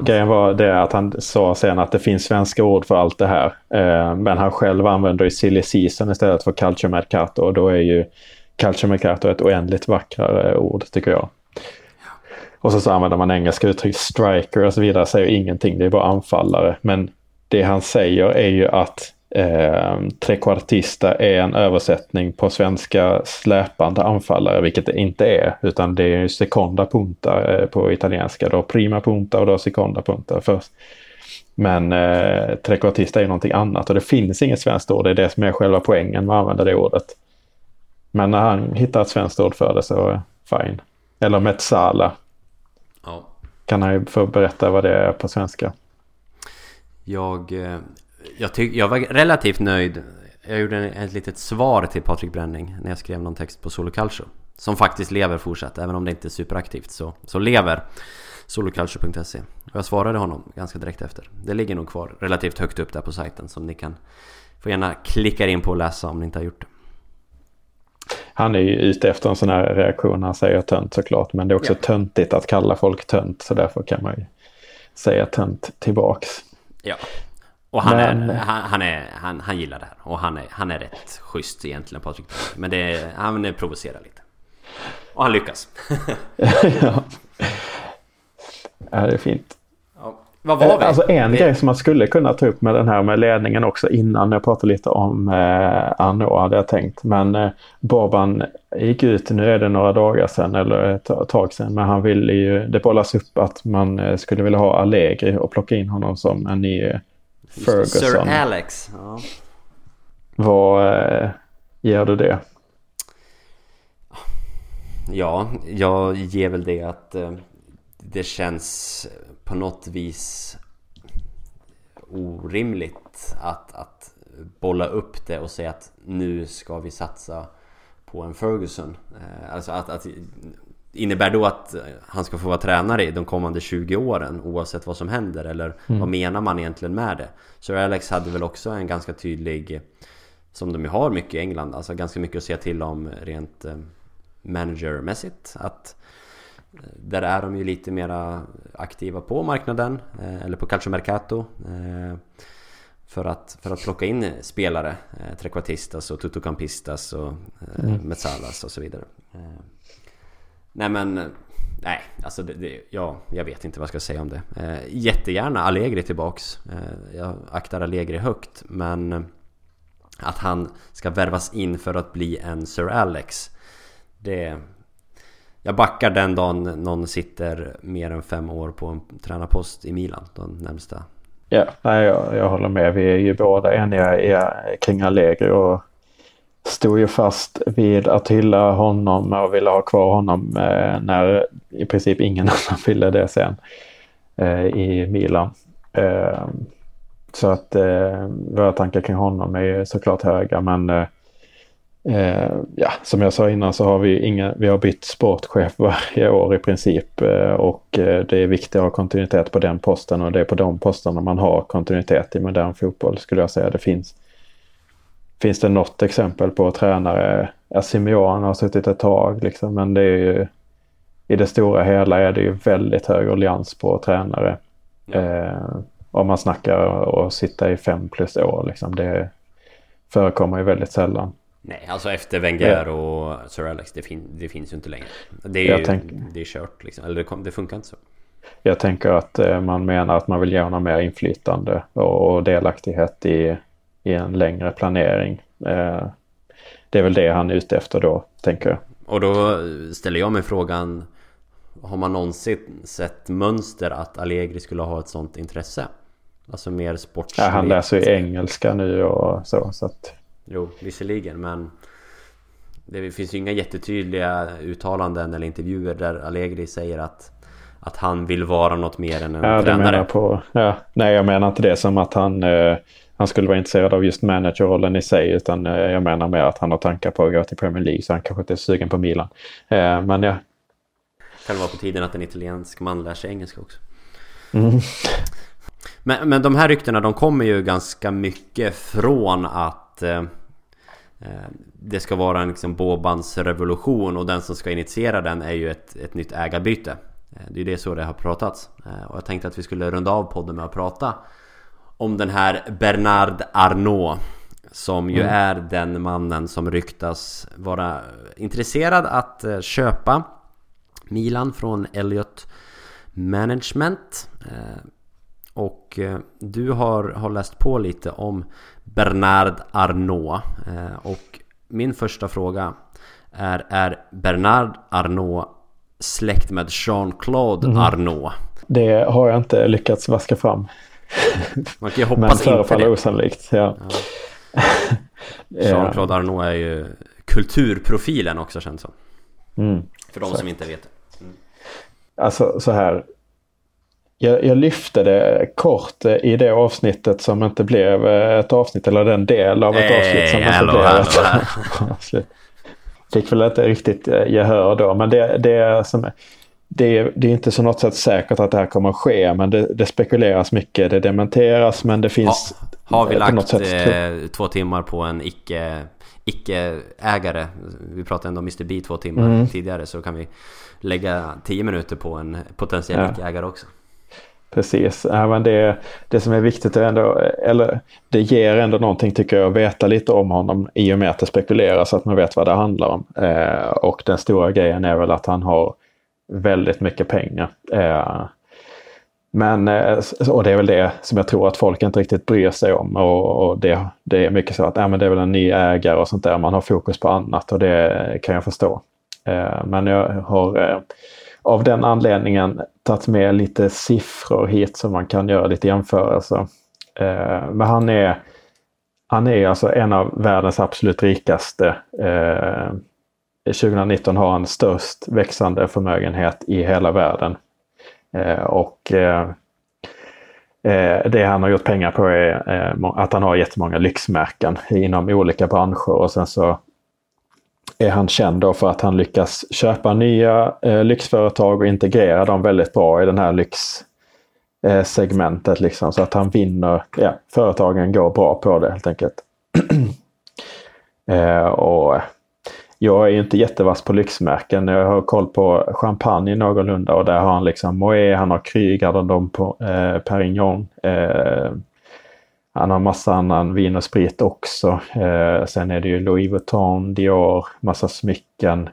Grejen var det att han sa sen att det finns svenska ord för allt det här. Eh, men han själv använder ju silly season istället för calcio mercato och då är ju calcio mercato ett oändligt vackrare ord tycker jag. Och så, så använder man engelska uttryck, striker och så vidare, säger ingenting, det är bara anfallare. Men det han säger är ju att Eh, trekvartista är en översättning på svenska släpande anfallare, vilket det inte är, utan det är seconda punta eh, på italienska. Då prima punta och då seconda punta först. Men eh, trekvartista är någonting annat och det finns inget svenskt ord. Det är det som är själva poängen med att använda det ordet. Men när han hittar ett svenskt ord för det så fine. Eller mezzala. Ja. Kan han ju få berätta vad det är på svenska. Jag eh, jag, tyck, jag var relativt nöjd. Jag gjorde ett litet svar till Patrik Bränning när jag skrev någon text på Solo Culture. Som faktiskt lever fortsatt, även om det inte är superaktivt så, så lever soloculture.se. Och jag svarade honom ganska direkt efter. Det ligger nog kvar relativt högt upp där på sajten som ni kan få gärna klicka in på och läsa om ni inte har gjort det. Han är ju ute efter en sån här reaktion han säger tönt såklart. Men det är också ja. töntigt att kalla folk tönt så därför kan man ju säga tönt tillbaks. Ja, och han, men... är, han, han, är, han, han gillar det här. Och han är, han är rätt schysst egentligen Patrik Men det är, han provocerar lite. Och han lyckas. [laughs] ja. ja, det är fint. Ja. Vad var vi? Alltså en vi... grej som man skulle kunna ta upp med den här med ledningen också innan jag pratade lite om eh, Arnaud hade jag tänkt. Men eh, Boban gick ut, nu är det några dagar sedan eller ett tag sedan, men han ville ju, det bollas upp att man eh, skulle vilja ha Allegri och plocka in honom som en ny Ferguson. Sir Alex. Ja. Vad eh, ger du det? Ja, jag ger väl det att eh, det känns på något vis orimligt att, att bolla upp det och säga att nu ska vi satsa på en Ferguson. Eh, alltså att, att Innebär då att han ska få vara tränare i de kommande 20 åren oavsett vad som händer? Eller mm. vad menar man egentligen med det? Sir Alex hade väl också en ganska tydlig Som de ju har mycket i England, alltså ganska mycket att säga till om rent eh, managermässigt. Att eh, där är de ju lite mera aktiva på marknaden eh, eller på Calcio Mercato för att, för att plocka in spelare, Trequartistas och Tutocampistas och mm. Metsalas och så vidare. Nej men eh, Nej, alltså det, det, ja, jag vet inte vad jag ska säga om det. Eh, jättegärna Allegri tillbaks. Eh, jag aktar Allegri högt, men eh, att han ska värvas in för att bli en Sir Alex. Det... Jag backar den dagen någon sitter mer än fem år på en tränarpost i Milan, de närmsta. Ja, nej, jag, jag håller med. Vi är ju båda eniga eh, kring Allegri och stod ju fast vid att hylla honom och ville ha kvar honom eh, när i princip ingen [laughs] annan ville det sen eh, i Milan. Eh, Så att eh, våra tankar kring honom är ju såklart höga men eh, eh ja, som jag sa innan så har vi, inga, vi har bytt sportchef varje år i princip eh, och eh, det är viktigt att ha kontinuitet på den posten och det är på de posterna man har kontinuitet i modern fotboll skulle jag säga. Det finns, finns det något exempel på tränare, ja, Simeone har suttit ett tag liksom, men det är ju i det stora hela är det ju väldigt hög ruljans på tränare. Ja. Eh, om man snackar att sitta i fem plus år liksom. Det förekommer ju väldigt sällan. Nej, alltså efter Wenger och Sir Alex, det, fin det finns ju inte längre. Det är ju tänk... det är kört liksom. Eller det, det, funkar inte så. Jag tänker att eh, man menar att man vill ge honom mer inflytande och delaktighet i, i en längre planering. Eh, det är väl det han är ute efter då, tänker jag. Och då ställer jag mig frågan har man någonsin sett mönster att Allegri skulle ha ett sånt intresse? Alltså mer sportsligt. Ja, han läser ju engelska nu och så. så att... Jo, visserligen men det finns ju inga jättetydliga uttalanden eller intervjuer där Allegri säger att att han vill vara något mer än en ja, tränare. På, ja, nej, jag menar inte det som att han, eh, han skulle vara intresserad av just managerrollen i sig. Utan eh, jag menar mer att han har tankar på att gå till Premier League. Så han kanske inte är sugen på Milan. Eh, men ja, kan det vara på tiden att en italiensk man lär sig engelska också. Mm. Men, men de här ryktena de kommer ju ganska mycket från att eh, eh, det ska vara en liksom Bobans revolution och den som ska initiera den är ju ett, ett nytt ägarbyte. Det är ju det så det har pratats. Och jag tänkte att vi skulle runda av podden med att prata om den här Bernard Arnault. Som ju mm. är den mannen som ryktas vara intresserad att eh, köpa Milan från Elliot Management. Eh, och eh, du har, har läst på lite om Bernard Arnault. Och min första fråga är, är Bernard Arnault släkt med Jean-Claude mm. Arnault? Det har jag inte lyckats vaska fram. Man kan ju hoppas Men förefaller osannolikt. Ja. ja. Jean-Claude Arnault är ju kulturprofilen också känns som. Mm. För de så. som inte vet det. Alltså så här. Jag, jag, lyfte det kort i det avsnittet som inte blev ett avsnitt eller den del av ett hey, avsnitt som inte blev ett [laughs] avsnitt. Fick väl inte riktigt eh, gehör då men det, det, som, det, det är inte så något sätt säkert att det här kommer att ske men det, det spekuleras mycket, det dementeras men det finns... Ha, har vi lagt sätt, eh, två timmar på en icke icke-ägare. Vi pratade ändå om Mr B två timmar mm. tidigare så kan vi lägga tio minuter på en potentiell ja. icke-ägare också. Precis, men det, det som är viktigt är ändå, eller det ger ändå någonting tycker jag att veta lite om honom i och med att det spekuleras så att man vet vad det handlar om. Eh, och den stora grejen är väl att han har väldigt mycket pengar. Eh, men, eh, och det är väl det som jag tror att folk inte riktigt bryr sig om. Och, och det, det, är mycket så att ja, men det är väl en ny ägare och sånt där. Man har fokus på annat och det kan jag förstå. Eh, men jag har eh, av den anledningen tagit med lite siffror hit så man kan göra lite jämförelser. Eh, men han är, han är alltså en av världens absolut rikaste. Eh, Eh, 2019 har han störst växande förmögenhet i hela världen. Eh, och eh, eh det han har gjort pengar på är eh, att han har jättemånga lyxmärken inom olika branscher och sen så är han känd då för att han lyckas köpa nya lyxföretag och integrera dem väldigt bra i den här lyxsegmentet. Liksom, så att han vinner, ja, företagen går bra på det helt enkelt. [clears throat] och jag är ju inte jättevass på lyxmärken. Jag har koll på champagne någorlunda och där har han liksom Moët, han har Krüger, de på eh, Perignon. Eh, han har massa annan vin och sprit också. Eh, sen är det ju Louis Vuitton, Dior, massa smycken.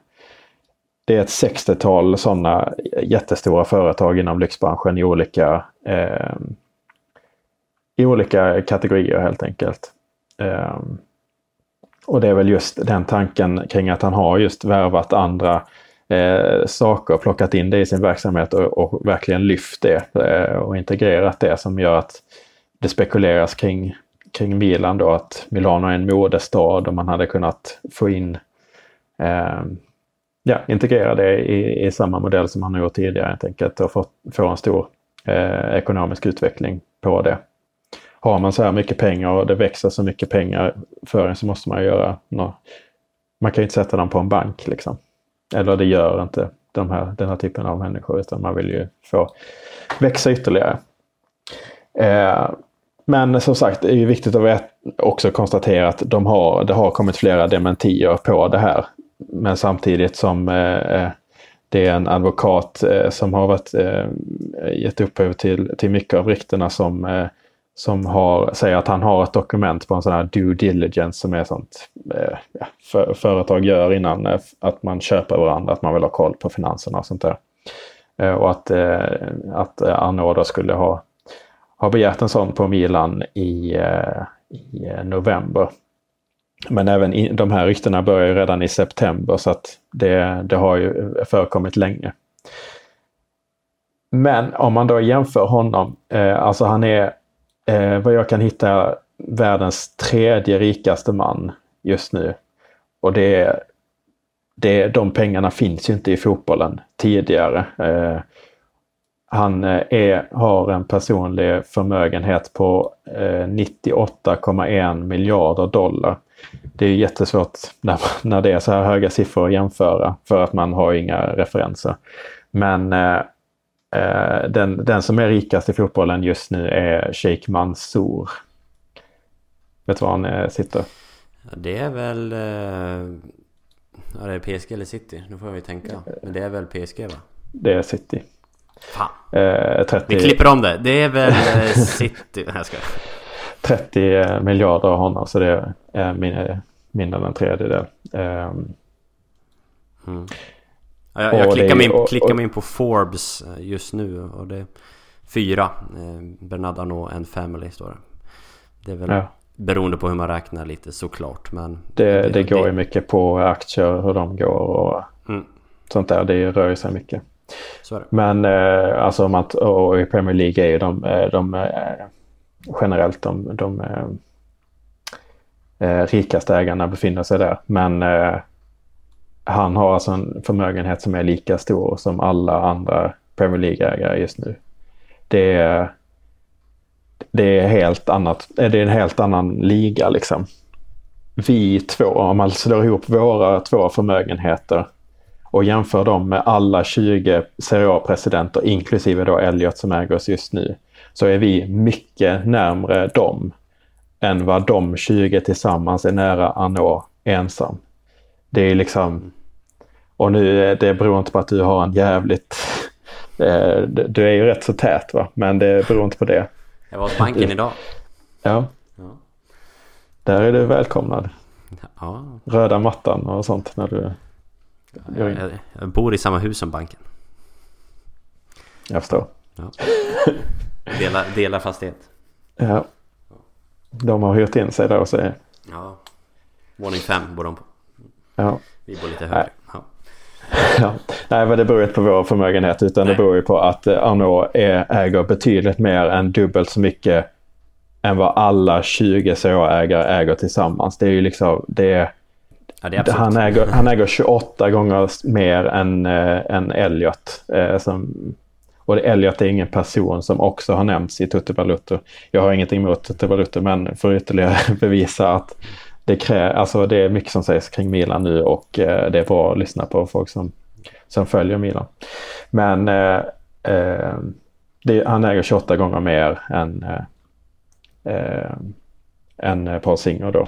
Det är ett 60-tal sådana jättestora företag inom lyxbranschen i olika, eh, i olika kategorier helt enkelt. Eh, och det är väl just den tanken kring att han har just värvat andra eh, saker plockat in det i sin verksamhet och, och verkligen lyft det eh, och integrerat det som gör att det spekuleras kring, kring Milan då att Milano är en modestad och man hade kunnat få in eh, ja, integrera det i, i samma modell som han har gjort tidigare helt enkelt och få, få en stor eh, ekonomisk utveckling på det har man så här mycket pengar och det växer så mycket pengar för en så måste man göra något. Man kan ju inte sätta dem på en bank liksom. Eller det gör inte de här, den här typen av människor utan man vill ju få växa ytterligare. Eh, men som sagt, det är ju viktigt att också konstatera att de har, det har kommit flera dementier på det här. Men samtidigt som eh, eh, det är en advokat eh, som har varit, eh, gett upphov till, till mycket av ryktena som, eh, som har, säger att han har ett dokument på en sån här due diligence som är sånt eh, för, företag gör innan eh, att man köper varandra, att man vill ha koll på finanserna och sånt där. Eh, och att, eh, att eh, Arnaud skulle ha, ha begärt en sån på Milan i, eh, i november men även in, de här ryktena börjar ju redan i september så att det, det har ju förekommit länge. Men om man då jämför honom, eh, alltså han är eh, vad jag kan hitta världens tredje rikaste man just nu. Och det, det, de pengarna finns ju inte i fotbollen tidigare. Eh, han eh, är, har en personlig förmögenhet på eh, 98,1 miljarder dollar det är jättesvårt när, [laughs] när det är så här höga siffror att jämföra för att man har inga referenser. Men eh, den, den som är rikast i fotbollen just nu är Sheikh Mansour. Vet du var han eh, sitter? Det är väl... Eh, ja, det är PSG eller City. Nu får vi tänka. Men det är väl PSG va? Det är City. Fan. Eh, 30... Vi klipper om det. Det är väl eh, City. Nej, ska. 30 miljarder av honom så det är mindre än en tredjedel. Um, mm. Jag, jag klickar, mig in, och, klickar mig in på Forbes eh, just nu och det är fyra. Eh, Bernard Arnault and Family står det. Det är väl ja. beroende på hur man räknar lite såklart. Men det, det, det går ju mycket på aktier, hur de går och mm. sånt där. Det rör sig mycket. Men eh, alltså om att, och i Premier League är ju de, eh, de, de generellt de, de eh, rikaste ägarna befinner sig där. Men han har alltså en förmögenhet som är lika stor som alla andra Premier League-ägare just nu. Det är, det är, helt annat, eh, det är en helt annan liga liksom. Vi två, om man slår ihop våra två förmögenheter och jämför dem med alla 20 Serie A-presidenter, inklusive då Elliot som äger oss just nu, så är vi mycket närmre dem än vad de 20 tillsammans är nära Arnaud ensam. Det är liksom... Och nu, det beror inte på att du har en jävligt... Eh, du är ju rätt så tät va, men det beror inte på det. Jag var hos banken idag. Ja. ja. Där är du välkomnad. Ja. Röda mattan och sånt när du jag, jag, jag bor i samma hus som banken. Jag förstår. Ja. Dela, dela fastighet. Ja. De har hyrt in sig då så är... Ja. Våning fem bor de på. Ja. Vi bor lite högre. Ja. [laughs] ja. Nej, men det beror inte på vår förmögenhet utan Nej. det beror ju på att eh, Arnaud äger betydligt mer än dubbelt så mycket än vad alla 20 CA-ägare äger tillsammans. Det är ju liksom, det är... Ja, det är han, äger, han äger 28 gånger mer än, äh, än Elliot. Äh, som och Elliot är ingen person som också har nämnts i Tutte Balutto. Jag har ingenting emot Tutte Balutto men för att ytterligare [laughs] bevisa att det, krä, alltså det är mycket som sägs kring Milan nu och eh, det är bra att lyssna på folk som, som följer Milan. Men eh, eh, det, han äger 28 gånger mer än, eh, än Paul Singer då.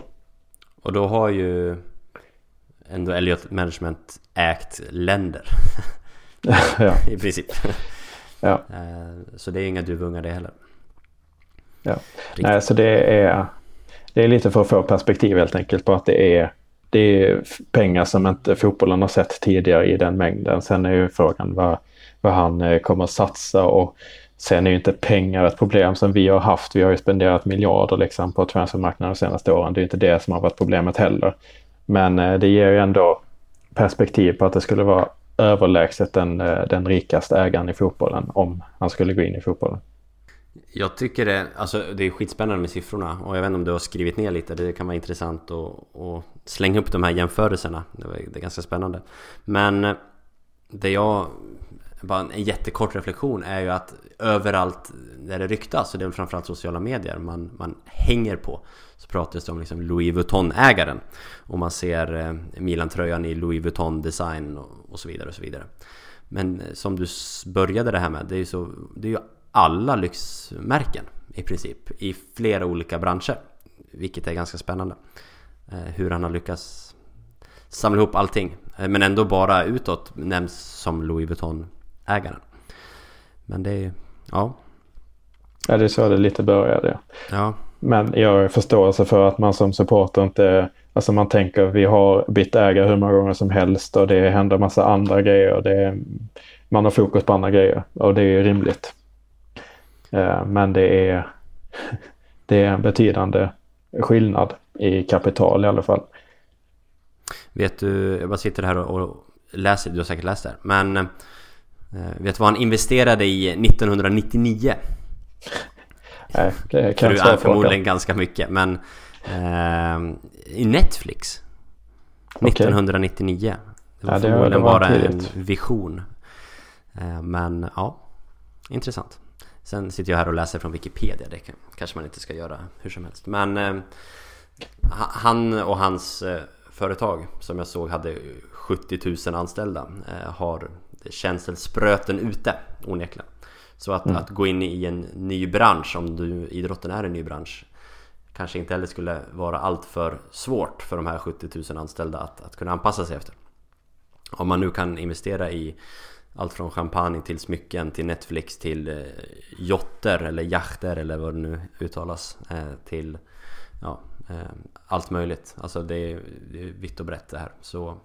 Och då har ju ändå Elliot Management ägt länder. [laughs] ja. I princip. Ja. Så det är inga duvungar det heller. Ja. Nej, så det är, det är lite för att få perspektiv helt enkelt på att det är, det är pengar som inte fotbollen har sett tidigare i den mängden. Sen är ju frågan vad, vad han eh, kommer att satsa och sen är ju inte pengar ett problem som vi har haft. Vi har ju spenderat miljarder liksom på transfermarknaden de senaste åren. Det är inte det som har varit problemet heller. Men eh, det ger ju ändå perspektiv på att det skulle vara överlägset den, eh, den rikaste ägaren i fotbollen om han skulle gå in i fotbollen. Jag tycker det, alltså det är skitspännande med siffrorna och jag vet inte om du har skrivit ner lite, det kan vara intressant att, att slänga upp de här jämförelserna. Det, var, det är ganska spännande. Men eh, det jag bara en jättekort reflektion är ju att överallt där det ryktas, och det är väl framförallt sociala medier man, man hänger på, så pratas det om liksom Louis Vuitton-ägaren. Och man ser eh, Milan-tröjan i Louis Vuitton-design och, och så vidare och så vidare. Men eh, som du började det här med, det är ju, så, det är ju alla lyxmärken i princip i flera olika branscher. Vilket är ganska spännande. Eh, Hur han har lyckats samla ihop allting. Eh, Men ändå bara utåt nämns som Louis Vuitton-ägaren. Men det är ja, Ja, det är så det lite började. ja, Men jag har förståelse för att man som supporter inte... Alltså man tänker vi har bytt ägare hur många gånger som helst och det händer massa andra grejer. Det man har fokus på andra grejer och det är rimligt. Eh, Men det är, [laughs] det är en betydande skillnad i kapital i alla fall. Vet du, jag bara sitter här och, läser, du har säkert läst det här. Men eh, vet du vad han investerade i 1999? [laughs] Nej, det kan jag inte förmodligen ganska mycket men eh, I Netflix Okej. 1999 Det var Ja, det- förmodligen det var bara en vision eh, Men ja Intressant Sen sitter jag här och läser från Wikipedia. Det kan, kanske man inte ska göra hur som helst. Men eh, ha- Han och hans eh, företag Som jag såg hade 70 000 anställda eh, Har känselspröten ute onekligen. Så att, att gå in i en ny bransch, om du, idrotten är en ny bransch Kanske inte heller skulle vara allt för svårt för de här 70 000 anställda att, att kunna anpassa sig efter. Om man nu kan investera i allt från champagne till smycken till Netflix till eh, jotter eller yachter eller vad det nu uttalas eh, till ja, eh, allt möjligt Alltså det är, det är vitt och brett det här så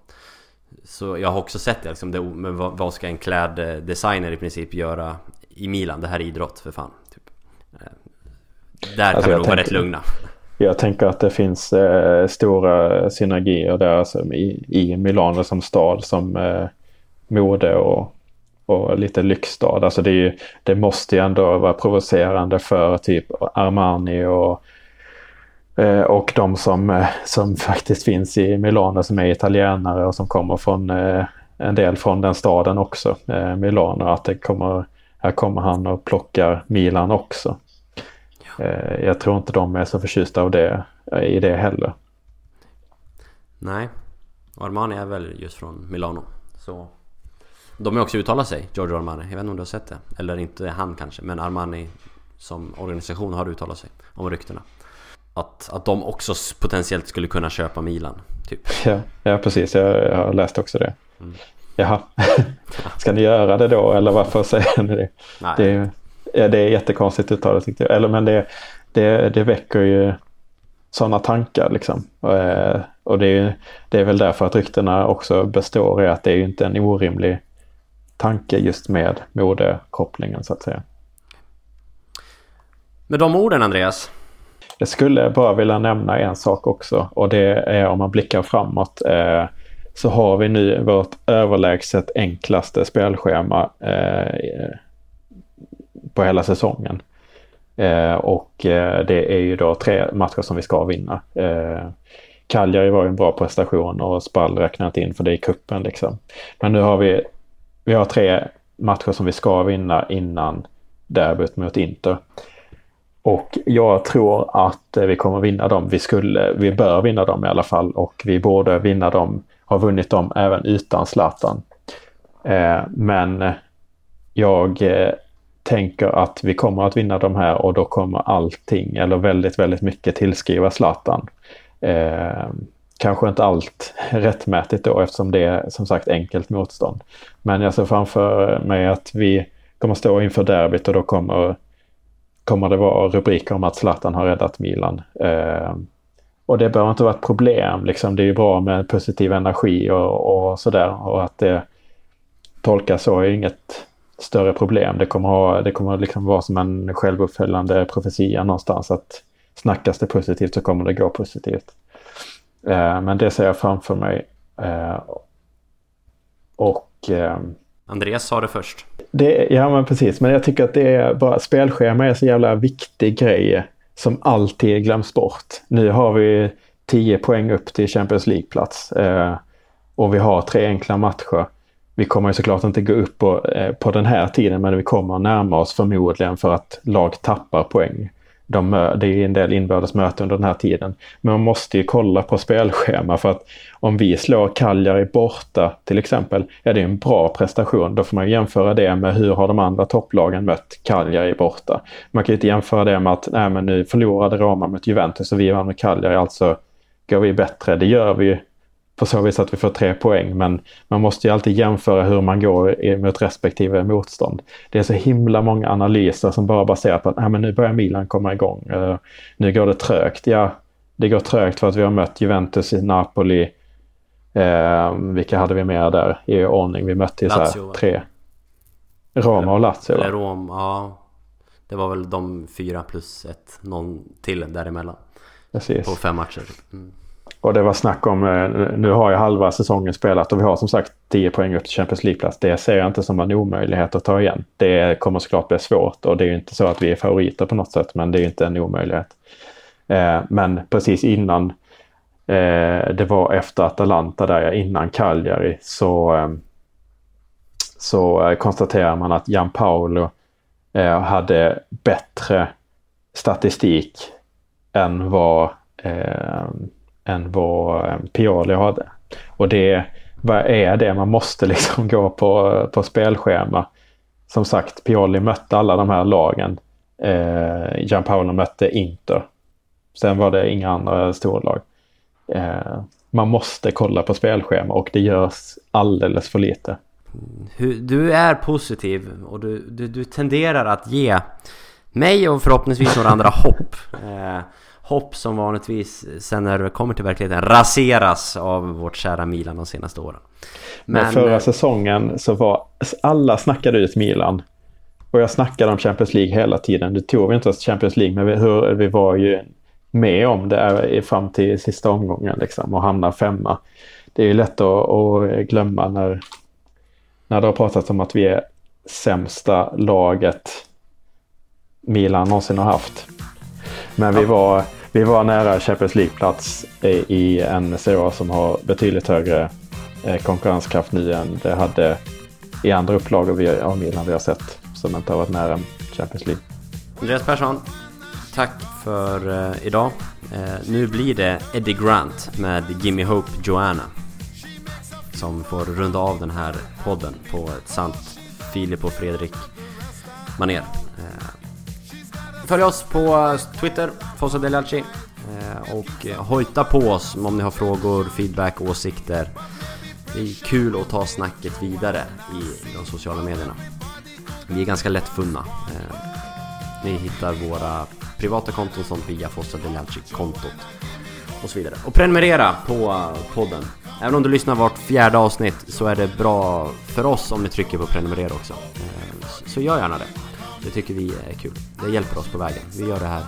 så jag har också sett det liksom, det, men vad, vad ska en kläddesigner i princip göra i Milan? Det här är idrott för fan. Typ. Eh, Där Alltså, kan vi nog vara rätt lugna. Jag tänker att det finns eh, stora synergier där alltså, i, i Milano som stad som eh, mode och, och lite lyxstad. Alltså det, ju, det måste ju ändå vara provocerande för typ Armani och, eh, och de som, eh, som [laughs] faktiskt finns i Milano som är italienare och som kommer från eh, en del från den staden också, Milano. Att det kommer, här kommer han och plockar Milan också. Eh, Jag tror inte de är så förtjusta av det, i det heller. Nej. Armani är väl just från Milano. Så de har också uttalat sig, Giorgio Armani. Jag vet inte om du har sett det? Eller inte han kanske, men Armani som organisation har uttalat sig om ryktena. Att, att de också potentiellt skulle kunna köpa Milan, typ. [laughs] Ja, ja precis. Jag, jag har läst också det. Mm. Jaha. [laughs] Ska ni göra det då eller varför säger ni det? Nej. Det är, ja, det är jättekonstigt uttalat tyckte jag. Eller, men det, det, det väcker ju sådana tankar liksom. Eh, Och det är, det är väl därför att ryktena också består i att det är ju inte en orimlig tanke just med modekopplingen så att säga. Med de orden Andreas. Jag skulle bara vilja nämna en sak också och det är om man blickar framåt eh, så har vi nu vårt överlägset enklaste spelschema eh, på hela säsongen. Eh, och eh, det är ju då tre matcher som vi ska vinna. Eh, Cagliari var ju en bra prestation och Spall räknar inte in för det i kuppen liksom. Men nu har vi, vi har tre matcher som vi ska vinna innan derbyt mot Inter. Och jag tror att eh, vi kommer vinna dem. Vi, skulle, vi bör vinna dem i alla fall och vi borde vinna dem, ha vunnit dem även utan Zlatan. Eh, men eh, jag eh, tänker att vi kommer att vinna de här och då kommer allting, eller väldigt, väldigt mycket tillskriva Zlatan. Eh, kanske inte allt rättmätigt då eftersom det är som sagt enkelt motstånd. Men jag ser framför mig att vi kommer stå inför derbyt och då kommer kommer det vara rubriker om att Zlatan har räddat Milan. Eh, och det behöver inte vara ett problem. Liksom. Det är ju bra med positiv energi och, och sådär. Och att det tolkas så är inget större problem. Det kommer, ha, det kommer liksom vara som en självuppföljande profetia någonstans. Att snackas det positivt så kommer det gå positivt. Eh, men det ser jag framför mig. Eh, och ehm, Andreas sa det först. det, ja men precis, men jag tycker att det är bara spelschema är en så jävla viktig grej som alltid glöms bort. Nu har vi 10 poäng upp till Champions League-plats eh, och vi har tre enkla matcher. vi kommer ju såklart inte gå upp på, eh, på den här tiden men vi kommer närma oss förmodligen för att lag tappar poäng. De, det är en del inbördes möten under den här tiden. Men man måste ju kolla på spelschema för att om vi slår Cagliari borta till exempel, ja det är en bra prestation. Då får man jämföra det med hur har de andra topplagen mött Cagliari borta. Man kan ju inte jämföra det med att nej men nu förlorade Roma mot Juventus och vi vann med Cagliari, alltså går vi bättre. Det gör vi ju på så vis att vi får tre poäng. Men man måste ju alltid jämföra hur man går mot respektive motstånd. Det är så himla många analyser som bara baserar på att Nej, men nu börjar Milan komma igång. Uh, nu går det trögt. Ja, det går trögt för att vi har mött Juventus i Napoli. Uh, vilka hade vi mer där i ordning? Vi mötte ju så här tre. Roma och Lazio. Eller Rom, ja. Det var väl de fyra plus ett, någon till däremellan. Precis. På fem matcher. Mm. Och det var snack om, eh, nu har ju halva säsongen spelat och vi har som sagt 10 poäng upp till Champions League-plats. Det ser jag inte som en omöjlighet att ta igen. Det kommer såklart bli svårt och det är ju inte så att vi är favoriter på något sätt men det är ju inte en omöjlighet. Eh, men precis innan, eh, det var efter Atalanta där, innan Cagliari, så, så konstaterar man att Jan Paolo hade bättre statistik än vad än vad eh, Pioli hade. Och det vad är det? Man måste [laughs] liksom gå på, på spelschema. Som sagt, Pioli mötte alla de här lagen. Eh, Gianpaolo mötte Inter. Sen var det inga andra storlag. Eh, man måste kolla på spelschema och det görs alldeles för lite. Du är positiv och du, du, du tenderar att ge mig och förhoppningsvis några andra [laughs] hopp. Eh, hopp som vanligtvis sen när det kommer till verkligheten raseras av vårt kära Milan de senaste åren. Men, Men förra eh, säsongen så var alla snackade ut Milan. Och jag snackade om Champions League hela tiden. Det tog vi inte oss Champions League men vi, hur, vi var ju med om det fram till sista omgången liksom och hamna femma. Det är ju lätt att, att glömma när, när det har pratats om att vi är sämsta laget Milan någonsin har haft. Men vi var, vi var nära Champions League-plats i en serie som har betydligt högre eh, konkurrenskraft nu än det hade i andra upplagor av Milan vi har sett som inte har varit nära Champions League. Andreas Persson, tack för uh, idag. Uh, nu blir det Eddie Grant med Gimme Hope Joanna som får runda av den här podden på ett sant Filip och Fredrik maner. Följ oss på eh, Twitter, Fossa Delialci. Eh, och eh, hojta på oss om ni har frågor, feedback, åsikter. Det är kul att ta snacket vidare i de sociala medierna. Vi är ganska lättfunna. Ni hittar våra privata konton som via Fossa Delialci-kontot. Och så vidare. Och prenumerera på podden. Även om du lyssnar vart fjärde avsnitt så är det bra för oss om ni trycker på prenumerera också. Så gör gärna det. Det tycker vi är kul. Det hjälper oss på vägen. Vi gör det här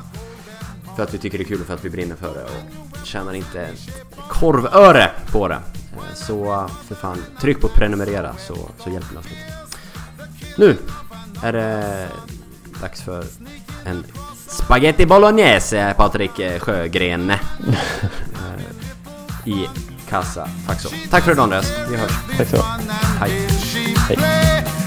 för att vi tycker det är kul och för att vi brinner för det och tjänar inte ett korvöre på det. Eh, så för fan, tryck på prenumerera så, så hjälper ni oss lite. Nu är det dags för en Spaghetti Bolognese Patrik Sjögren eh, i Kassa Faxo. Tack för idag Andreas, vi hörs. Tack så Hej. Hej.